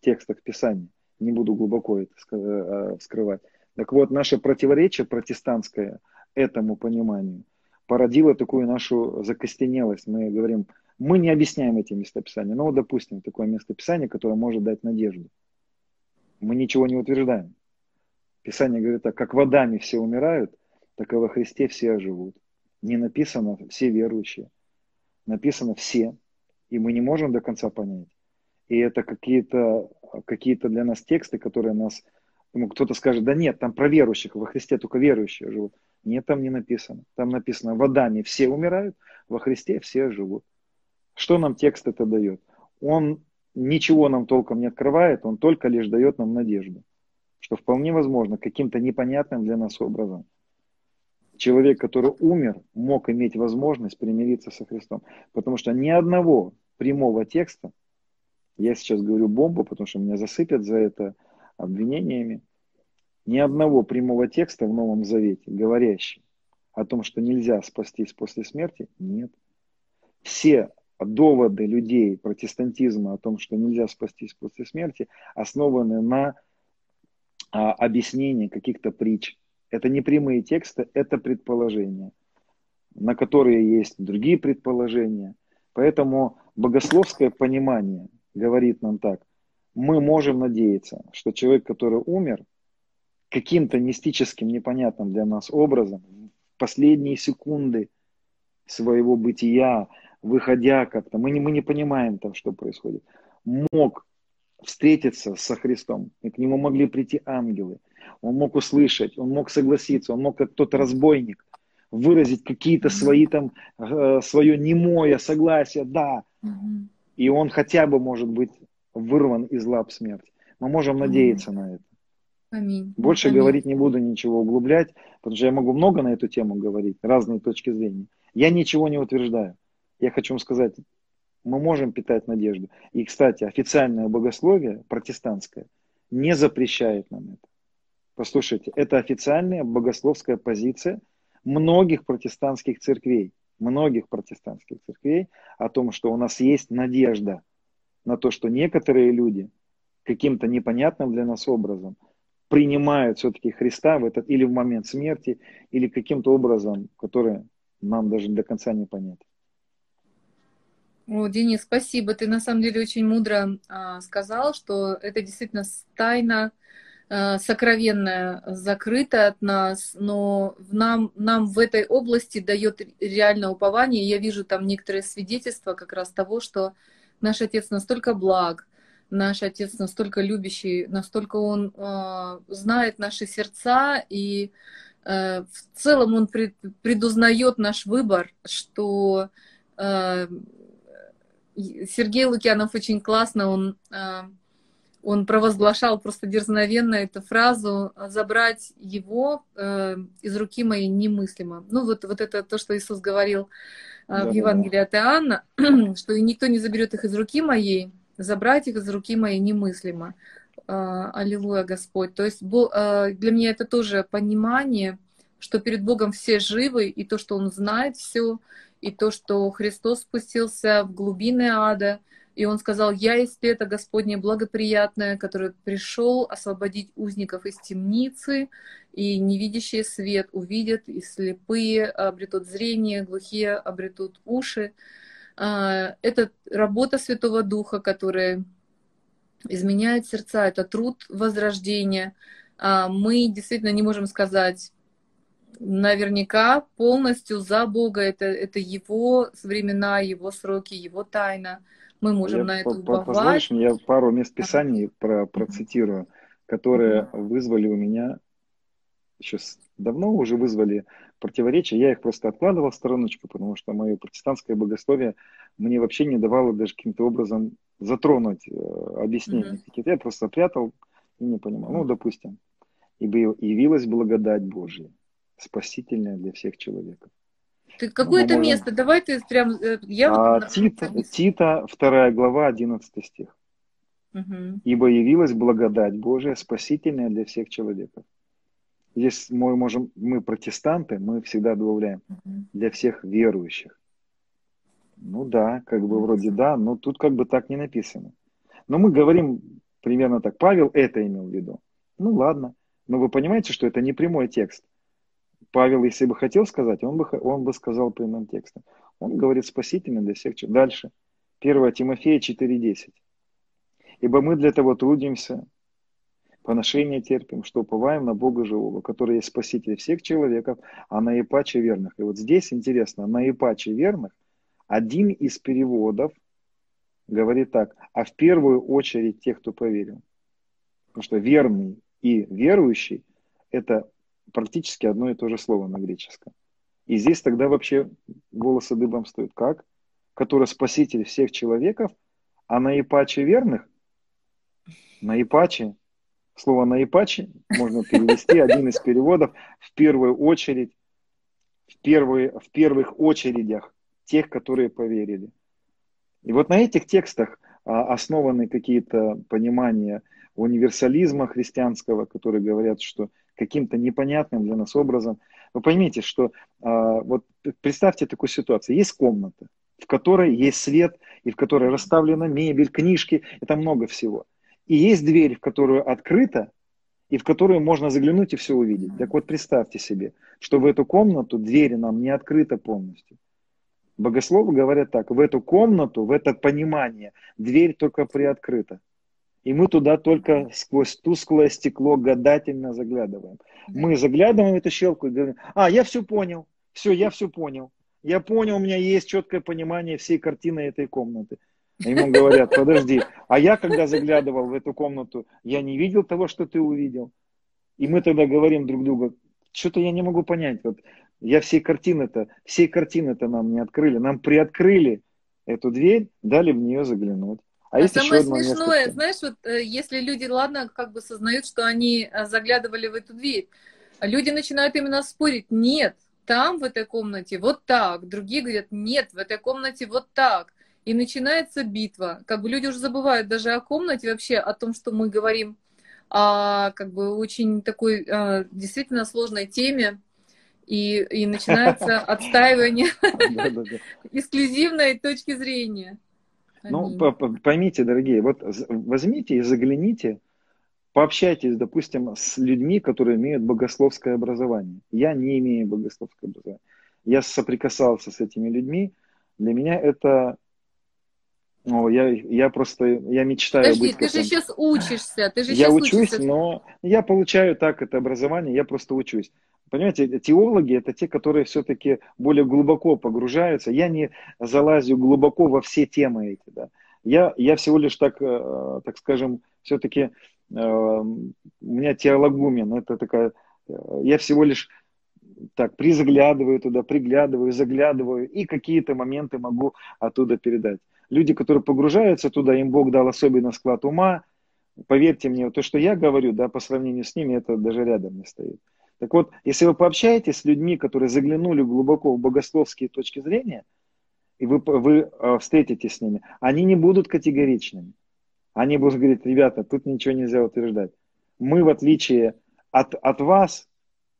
текстах Писания. Не буду глубоко это э, скрывать. Так вот, наше противоречие протестантское этому пониманию породило такую нашу закостенелость. Мы говорим, мы не объясняем эти местописания. Но, ну, допустим, такое местописание, которое может дать надежду. Мы ничего не утверждаем. Писание говорит так, как водами все умирают, так и во Христе все оживут. Не написано все верующие, написано все, и мы не можем до конца понять. И это какие-то какие для нас тексты, которые нас... Ну, кто-то скажет, да нет, там про верующих, во Христе только верующие живут. Нет, там не написано. Там написано, водами все умирают, во Христе все живут. Что нам текст это дает? Он ничего нам толком не открывает, он только лишь дает нам надежду что вполне возможно каким-то непонятным для нас образом человек, который умер, мог иметь возможность примириться со Христом. Потому что ни одного прямого текста, я сейчас говорю бомбу, потому что меня засыпят за это обвинениями, ни одного прямого текста в Новом Завете, говорящий о том, что нельзя спастись после смерти, нет. Все доводы людей протестантизма о том, что нельзя спастись после смерти, основаны на а, объяснений, каких-то притч. Это не прямые тексты, это предположения, на которые есть другие предположения. Поэтому богословское понимание говорит нам так. мы можем надеяться, что человек, который умер, каким-то мистическим, непонятным для нас образом, в последние секунды своего бытия, выходя как-то, мы не, мы не понимаем там, что происходит, мог встретиться со Христом, и к нему могли прийти ангелы, он мог услышать, он мог согласиться, он мог как тот разбойник выразить какие-то свои там, э, свое немое согласие, да, и он хотя бы может быть вырван из лап смерти. Мы можем надеяться на это. Аминь. Больше Аминь. говорить не буду, ничего углублять, потому что я могу много на эту тему говорить, разные точки зрения. Я ничего не утверждаю. Я хочу вам сказать, мы можем питать надежду. И, кстати, официальное богословие протестантское не запрещает нам это. Послушайте, это официальная богословская позиция многих протестантских церквей, многих протестантских церквей о том, что у нас есть надежда на то, что некоторые люди каким-то непонятным для нас образом принимают все-таки Христа в этот или в момент смерти, или каким-то образом, который нам даже до конца не понятен. О, Денис, спасибо. Ты на самом деле очень мудро а, сказал, что это действительно тайна а, сокровенная, закрыта от нас, но нам, нам в этой области дает реальное упование. Я вижу там некоторые свидетельства как раз того, что наш Отец настолько благ, наш Отец настолько любящий, настолько Он э, знает наши сердца, и э, в целом Он пред, предузнает наш выбор, что э, Сергей Лукьянов очень классно, он, э, он провозглашал просто дерзновенно эту фразу «забрать его э, из руки моей немыслимо». Ну вот, вот это то, что Иисус говорил да, в Евангелии от Иоанна, что никто не заберет их из руки моей, забрать их из руки моей немыслимо. Аллилуйя, Господь. То есть для меня это тоже понимание, что перед Богом все живы, и то, что Он знает все, и то, что Христос спустился в глубины ада, и Он сказал, «Я есть это Господне благоприятное, который пришел освободить узников из темницы, и невидящие свет увидят, и слепые обретут зрение, глухие обретут уши». А, это работа Святого Духа, которая изменяет сердца, это труд возрождения. А, мы действительно не можем сказать, наверняка полностью за Бога. Это, это его времена, его сроки, его тайна. Мы можем я на это уповать. Позволишь мне, я пару мест Писаний про, процитирую, которые вызвали у меня, еще давно уже вызвали противоречия. Я их просто откладывал в стороночку, потому что мое протестантское богословие мне вообще не давало даже каким-то образом затронуть э, объяснения. Mm-hmm. Я просто прятал и не понимал. Ну, допустим, ибо явилась благодать Божья спасительное для всех человеков. Ты какое-то можем... место, давай ты прям... Э, я а, вот... Тита, Тита, 2 глава, 11 стих. Угу. Ибо явилась благодать Божия, спасительная для всех человеков. Здесь мы можем, мы протестанты, мы всегда добавляем угу. для всех верующих. Ну да, как бы вроде да, но тут как бы так не написано. Но мы говорим примерно так. Павел это имел в виду. Ну ладно. Но вы понимаете, что это не прямой текст. Павел, если бы хотел сказать, он бы, он бы сказал прямым текстом. Он говорит спасительно для всех. Дальше. 1 Тимофея 4.10. Ибо мы для того трудимся, поношение терпим, что уповаем на Бога живого, который есть спаситель всех человеков, а наипаче верных. И вот здесь интересно, наипаче верных, один из переводов говорит так, а в первую очередь тех, кто поверил. Потому что верный и верующий – это практически одно и то же слово на греческом. И здесь тогда вообще волосы дыбом стоят. Как? Который спаситель всех человеков, а на ипаче верных, на ипаче, слово на ипаче можно перевести, один из переводов, в первую очередь, в, первые, в первых очередях тех, которые поверили. И вот на этих текстах а, основаны какие-то понимания универсализма христианского, которые говорят, что каким-то непонятным для нас образом. Вы поймите, что а, вот представьте такую ситуацию. Есть комната, в которой есть свет, и в которой расставлена мебель, книжки, это много всего. И есть дверь, в которую открыта, и в которую можно заглянуть и все увидеть. Так вот, представьте себе, что в эту комнату дверь нам не открыта полностью. Богословы говорят так, в эту комнату, в это понимание, дверь только приоткрыта. И мы туда только сквозь тусклое стекло гадательно заглядываем. Мы заглядываем в эту щелку и говорим, а, я все понял, все, я все понял. Я понял, у меня есть четкое понимание всей картины этой комнаты. Ему говорят, подожди, а я когда заглядывал в эту комнату, я не видел того, что ты увидел. И мы тогда говорим друг другу, что-то я не могу понять. Вот я всей картины-то, всей картины-то нам не открыли. Нам приоткрыли эту дверь, дали в нее заглянуть. А, а самое смешное, место, знаешь, вот э, если люди, ладно, как бы сознают, что они э, заглядывали в эту дверь, а люди начинают именно спорить, нет, там в этой комнате вот так, другие говорят, нет, в этой комнате вот так. И начинается битва. Как бы люди уже забывают даже о комнате, вообще о том, что мы говорим о как бы очень такой э, действительно сложной теме. И, и начинается отстаивание эксклюзивной точки зрения. Ну, поймите, дорогие, вот возьмите и загляните, пообщайтесь, допустим, с людьми, которые имеют богословское образование. Я не имею богословское образование. Я соприкасался с этими людьми. Для меня это ну, я, я просто, я мечтаю Подожди, быть... ты же сейчас учишься, ты же Я учусь, учишься. но я получаю так это образование, я просто учусь. Понимаете, теологи это те, которые все-таки более глубоко погружаются. Я не залазю глубоко во все темы эти, да. Я, я всего лишь так, э, так скажем, все-таки э, у меня теологумен, это такая, э, я всего лишь так призаглядываю туда, приглядываю, заглядываю и какие-то моменты могу оттуда передать. Люди, которые погружаются туда, им Бог дал особенный склад ума. Поверьте мне, то, что я говорю, да, по сравнению с ними, это даже рядом не стоит. Так вот, если вы пообщаетесь с людьми, которые заглянули глубоко в богословские точки зрения, и вы, вы э, встретитесь с ними, они не будут категоричными. Они будут говорить, ребята, тут ничего нельзя утверждать. Мы, в отличие от, от вас,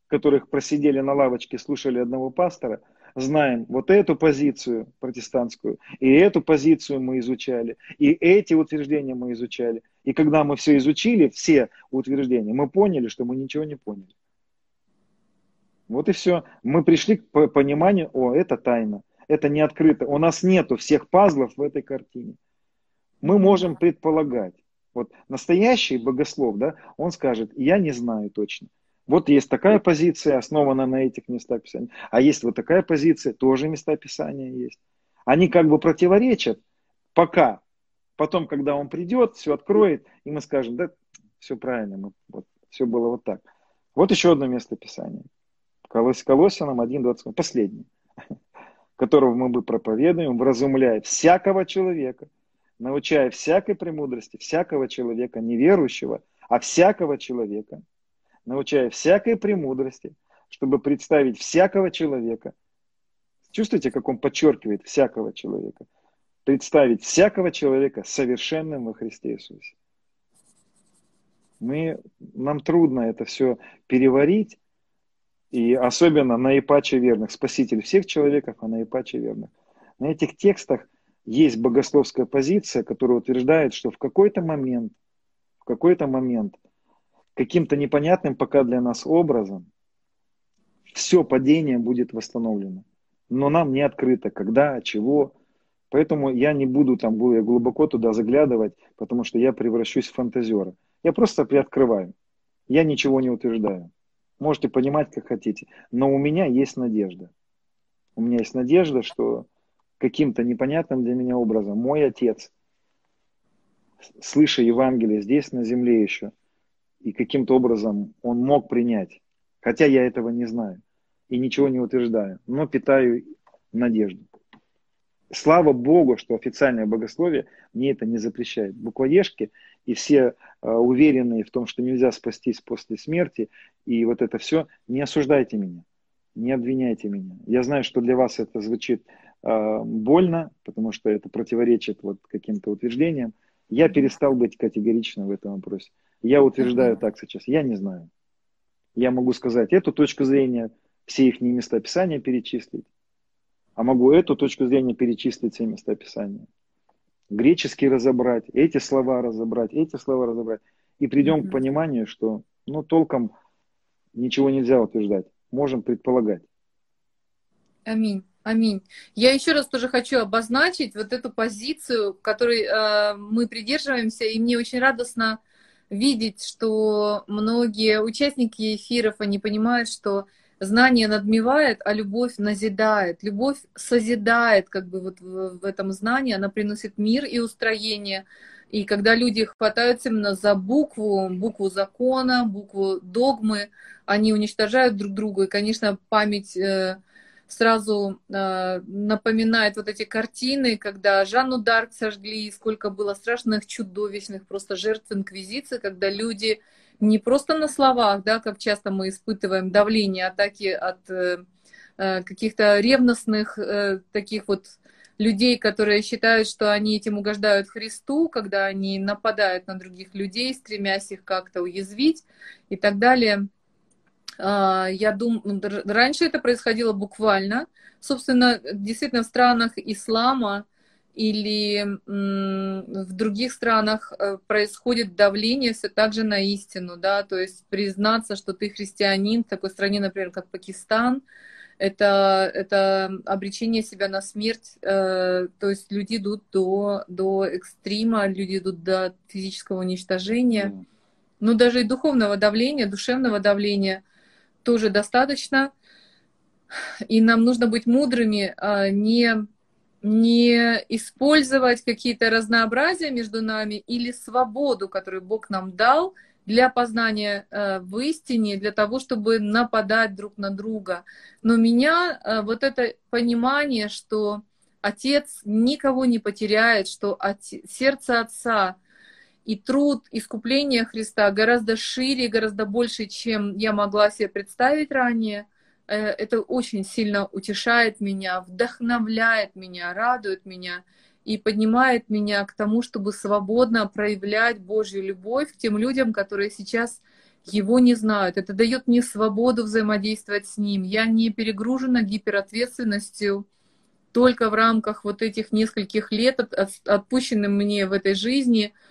которых просидели на лавочке, слушали одного пастора, знаем вот эту позицию протестантскую, и эту позицию мы изучали, и эти утверждения мы изучали. И когда мы все изучили, все утверждения, мы поняли, что мы ничего не поняли. Вот и все. Мы пришли к пониманию, о, это тайна, это не открыто. У нас нету всех пазлов в этой картине. Мы можем предполагать. Вот настоящий богослов, да, он скажет, я не знаю точно. Вот есть такая позиция, основана на этих местах Писания. А есть вот такая позиция, тоже места Писания есть. Они как бы противоречат пока. Потом, когда он придет, все откроет, и мы скажем, да, все правильно, мы, вот, все было вот так. Вот еще одно место Писания. Колос, Колосянам 1.20, последний, которого мы бы проповедуем, вразумляя всякого человека, научая всякой премудрости, всякого человека, неверующего, а всякого человека, научая всякой премудрости, чтобы представить всякого человека. Чувствуете, как он подчеркивает всякого человека? Представить всякого человека совершенным во Христе Иисусе. Мы, нам трудно это все переварить, и особенно на Ипаче верных, Спаситель всех человеков, а на Ипаче верных. На этих текстах есть богословская позиция, которая утверждает, что в какой-то момент, в какой-то момент, каким-то непонятным пока для нас образом, все падение будет восстановлено. Но нам не открыто, когда, чего. Поэтому я не буду там глубоко туда заглядывать, потому что я превращусь в фантазера. Я просто приоткрываю. Я ничего не утверждаю. Можете понимать, как хотите. Но у меня есть надежда. У меня есть надежда, что каким-то непонятным для меня образом мой отец, слыша Евангелие здесь на земле еще, и каким-то образом он мог принять, хотя я этого не знаю и ничего не утверждаю, но питаю надежду. Слава Богу, что официальное богословие мне это не запрещает. Буквоежки и все уверенные в том, что нельзя спастись после смерти, и вот это все, не осуждайте меня, не обвиняйте меня. Я знаю, что для вас это звучит э, больно, потому что это противоречит вот каким-то утверждениям. Я перестал быть категоричным в этом вопросе. Я утверждаю так сейчас, я не знаю. Я могу сказать эту точку зрения, все их места Писания перечислить а могу эту точку зрения перечислить все места Писания. Греческий разобрать, эти слова разобрать, эти слова разобрать. И придем mm-hmm. к пониманию, что ну, толком ничего нельзя утверждать. Можем предполагать. Аминь. Аминь. Я еще раз тоже хочу обозначить вот эту позицию, которой э, мы придерживаемся, и мне очень радостно видеть, что многие участники эфиров, они понимают, что знание надмевает, а любовь назидает. Любовь созидает, как бы вот в, в этом знании, она приносит мир и устроение. И когда люди хватаются именно за букву, букву закона, букву догмы, они уничтожают друг друга. И, конечно, память э, сразу э, напоминает вот эти картины, когда Жанну Дарк сожгли, сколько было страшных, чудовищных просто жертв инквизиции, когда люди не просто на словах, да, как часто мы испытываем давление, атаки от э, э каких-то ревностных э, таких вот людей, которые считают, что они этим угождают Христу, когда они нападают на других людей, стремясь их как-то уязвить и так далее. А, я думаю, ну, раньше это происходило буквально. Собственно, действительно, в странах ислама или в других странах э, происходит давление все так же на истину, да, то есть признаться, что ты христианин в такой стране, например, как Пакистан, это, это обречение себя на смерть, э, то есть люди идут до, до экстрима, люди идут до физического уничтожения, ну даже и духовного давления, душевного давления – тоже достаточно. И нам нужно быть мудрыми, а, не, не использовать какие-то разнообразия между нами или свободу, которую Бог нам дал для познания а, в истине, для того, чтобы нападать друг на друга. Но меня а, вот это понимание, что Отец никого не потеряет, что от, сердце Отца — и труд искупления Христа гораздо шире, гораздо больше, чем я могла себе представить ранее. Э, это очень сильно утешает меня, вдохновляет меня, радует меня и поднимает меня к тому, чтобы свободно проявлять Божью любовь к тем людям, которые сейчас его не знают. Это дает мне свободу взаимодействовать с ним. Я не перегружена гиперответственностью только в рамках вот этих нескольких лет, отпущенным мне в этой жизни –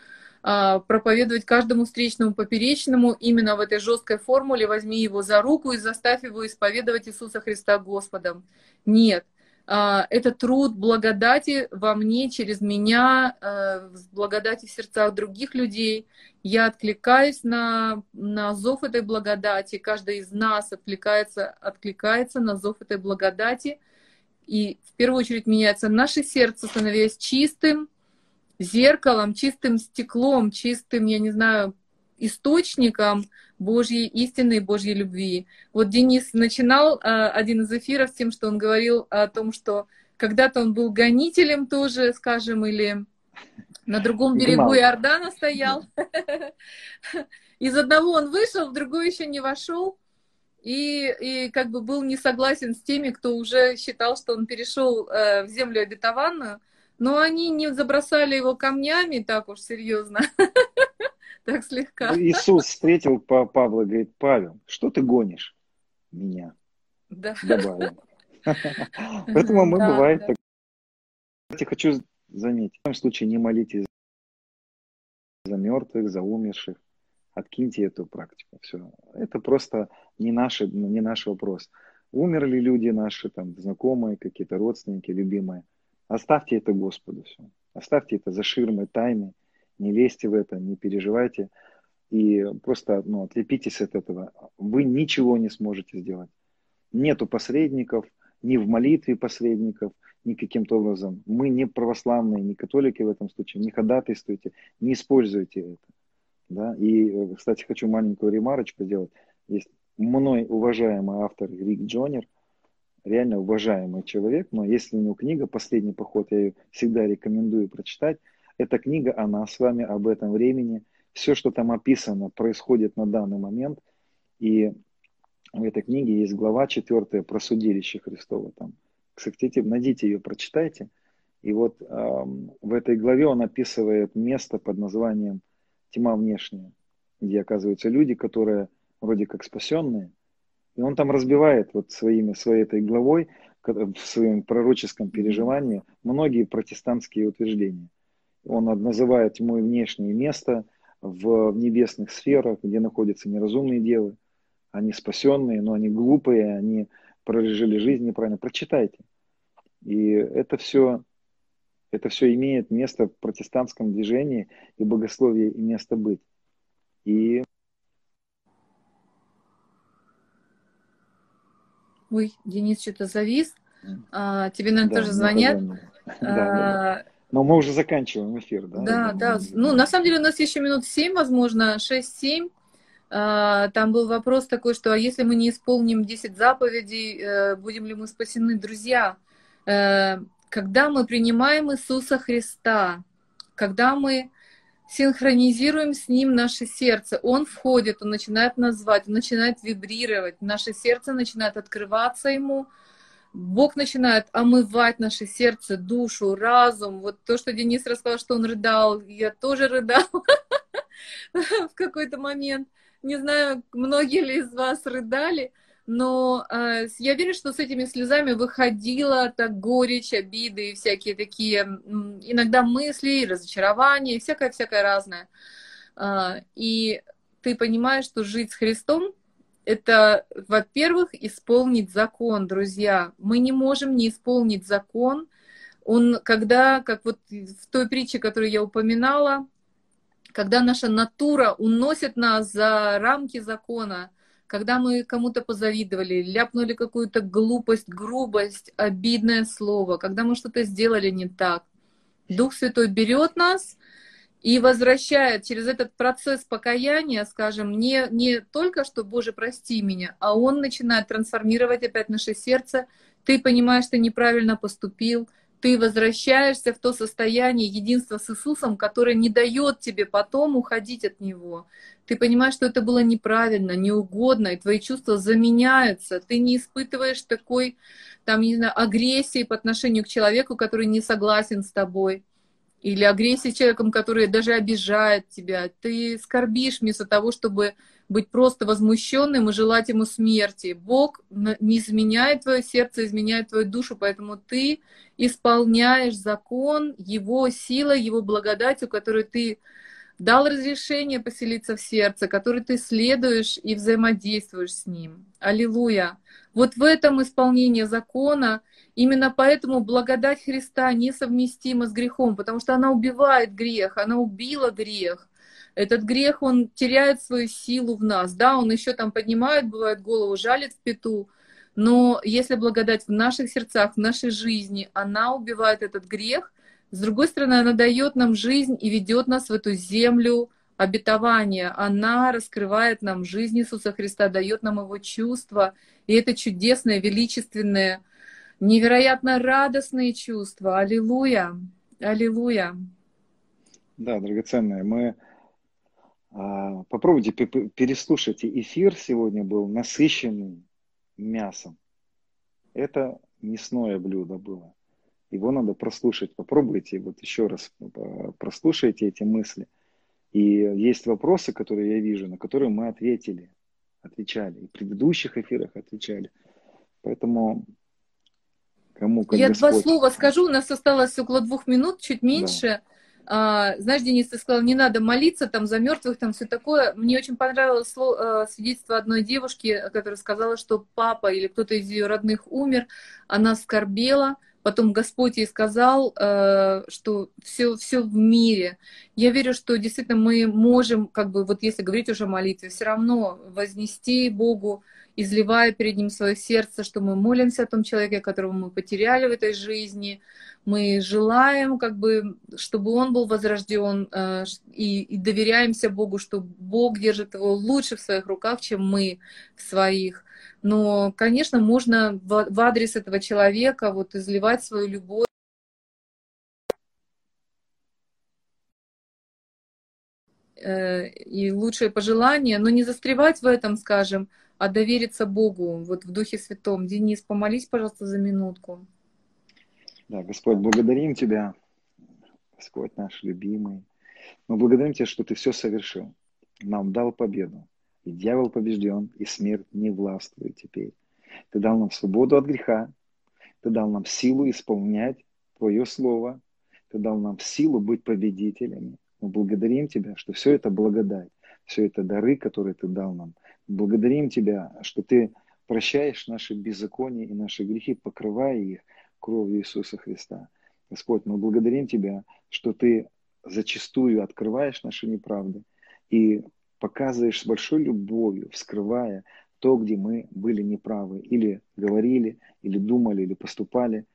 проповедовать каждому встречному поперечному именно в этой жесткой формуле «возьми его за руку и заставь его исповедовать Иисуса Христа Господом». Нет, а, это труд благодати во мне, через меня, а, благодати в сердцах других людей. Я откликаюсь на, на зов этой благодати, каждый из нас откликается, откликается на зов этой благодати. И в первую очередь меняется наше сердце, становясь чистым, зеркалом, чистым стеклом, чистым, я не знаю, источником Божьей истины и Божьей любви. Вот Денис начинал а, один из эфиров с тем, что он говорил о том, что когда-то он был гонителем тоже, скажем, или на другом берегу Иордана стоял. Из одного он вышел, в другой еще не вошел. И, и как бы был не согласен с теми, кто уже считал, что он перешел э, в землю обетованную. Но они не забросали его камнями так уж серьезно. Так слегка. Иисус встретил Павла и говорит, Павел, что ты гонишь меня? Да. Добавим. Поэтому мы бывает так. Кстати, хочу заметить, в этом случае не молитесь за мертвых, за умерших. Откиньте эту практику. Все. Это просто не, наши, не наш вопрос. Умерли люди наши, там, знакомые, какие-то родственники, любимые – Оставьте это Господу все. Оставьте это за ширмой тайны. Не лезьте в это, не переживайте. И просто ну, отлепитесь от этого. Вы ничего не сможете сделать. Нету посредников, ни в молитве посредников, ни каким-то образом. Мы не православные, не католики в этом случае, не ходатайствуйте, не используйте это. Да? И, кстати, хочу маленькую ремарочку сделать. Есть мной уважаемый автор Рик Джонер – реально уважаемый человек, но если у него книга «Последний поход», я ее всегда рекомендую прочитать. Эта книга, она с вами об этом времени. Все, что там описано, происходит на данный момент. И в этой книге есть глава четвертая про судилище Христово. Там, кстати, найдите ее, прочитайте. И вот эм, в этой главе он описывает место под названием «Тьма внешняя», где оказываются люди, которые вроде как спасенные, и он там разбивает вот своими, своей этой главой, в своем пророческом переживании, многие протестантские утверждения. Он называет тьмой внешнее место в небесных сферах, где находятся неразумные девы. Они спасенные, но они глупые, они прожили жизнь неправильно. Прочитайте. И это все, это все имеет место в протестантском движении и богословии и место быть. И Ой, Денис что-то завис. А, тебе, наверное, да, тоже звонят. Да, да, да. Но мы уже заканчиваем эфир, да? Да, да. Ну, на самом деле у нас еще минут 7, возможно, 6-7. А, там был вопрос такой, что а если мы не исполним 10 заповедей, э, будем ли мы спасены? Друзья, э, когда мы принимаем Иисуса Христа, когда мы синхронизируем с Ним наше сердце, Он входит, Он начинает назвать, Он начинает вибрировать, наше сердце начинает открываться Ему, Бог начинает омывать наше сердце, душу, разум. Вот то, что Денис рассказал, что он рыдал, я тоже рыдал в какой-то момент. Не знаю, многие ли из вас рыдали, но э, я верю, что с этими слезами выходила так горечь, обиды и всякие такие иногда мысли, разочарования, всякое-всякое разное. Э, и ты понимаешь, что жить с Христом это, во-первых, исполнить закон, друзья. Мы не можем не исполнить закон. Он, когда, как вот в той притче, которую я упоминала, когда наша натура уносит нас за рамки закона, когда мы кому-то позавидовали, ляпнули какую-то глупость, грубость, обидное слово, когда мы что-то сделали не так, Дух Святой берет нас и возвращает через этот процесс покаяния, скажем, не, не только что «Боже, прости меня», а Он начинает трансформировать опять наше сердце, ты понимаешь, ты неправильно поступил, ты возвращаешься в то состояние единства с Иисусом, которое не дает тебе потом уходить от Него. Ты понимаешь, что это было неправильно, неугодно, и твои чувства заменяются. Ты не испытываешь такой, там, не знаю, агрессии по отношению к человеку, который не согласен с тобой или агрессии человеком, который даже обижает тебя. Ты скорбишь вместо того, чтобы быть просто возмущенным и желать ему смерти. Бог не изменяет твое сердце, изменяет твою душу, поэтому ты исполняешь закон Его силой, Его благодатью, которую ты дал разрешение поселиться в сердце, который ты следуешь и взаимодействуешь с Ним. Аллилуйя! Вот в этом исполнении закона – Именно поэтому благодать Христа несовместима с грехом, потому что она убивает грех, она убила грех. Этот грех, он теряет свою силу в нас. Да, он еще там поднимает, бывает, голову, жалит в пету. Но если благодать в наших сердцах, в нашей жизни, она убивает этот грех, с другой стороны, она дает нам жизнь и ведет нас в эту землю обетования. Она раскрывает нам жизнь Иисуса Христа, дает нам его чувства. И это чудесное, величественное, невероятно радостные чувства. Аллилуйя! Аллилуйя! Да, драгоценные, мы попробуйте переслушайте. Эфир сегодня был насыщенный мясом. Это мясное блюдо было. Его надо прослушать. Попробуйте вот еще раз прослушайте эти мысли. И есть вопросы, которые я вижу, на которые мы ответили, отвечали. И в предыдущих эфирах отвечали. Поэтому Кому как Я Господь. два слова скажу, у нас осталось около двух минут, чуть меньше. Да. А, знаешь, Денис, ты сказал, не надо молиться там за мертвых, там все такое. Мне очень понравилось э, свидетельство одной девушки, которая сказала, что папа или кто-то из ее родных умер, она скорбела, потом Господь ей сказал, э, что все, все в мире. Я верю, что действительно мы можем, как бы, вот если говорить уже о молитве, все равно вознести Богу изливая перед Ним свое сердце, что мы молимся о том человеке, которого мы потеряли в этой жизни. Мы желаем, как бы, чтобы он был возрожден, э, и, и доверяемся Богу, что Бог держит его лучше в своих руках, чем мы в своих. Но, конечно, можно в, в адрес этого человека вот изливать свою любовь. Э, и лучшие пожелания, но не застревать в этом, скажем, а довериться Богу, вот в Духе Святом. Денис, помолись, пожалуйста, за минутку. Да, Господь, благодарим Тебя, Господь наш любимый. Мы благодарим Тебя, что Ты все совершил. Нам дал победу. И дьявол побежден, и смерть не властвует теперь. Ты дал нам свободу от греха. Ты дал нам силу исполнять Твое Слово. Ты дал нам силу быть победителями. Мы благодарим Тебя, что все это благодать, все это дары, которые Ты дал нам – Благодарим Тебя, что Ты прощаешь наши беззакония и наши грехи, покрывая их кровью Иисуса Христа. Господь, мы благодарим Тебя, что Ты зачастую открываешь наши неправды и показываешь с большой любовью, вскрывая то, где мы были неправы, или говорили, или думали, или поступали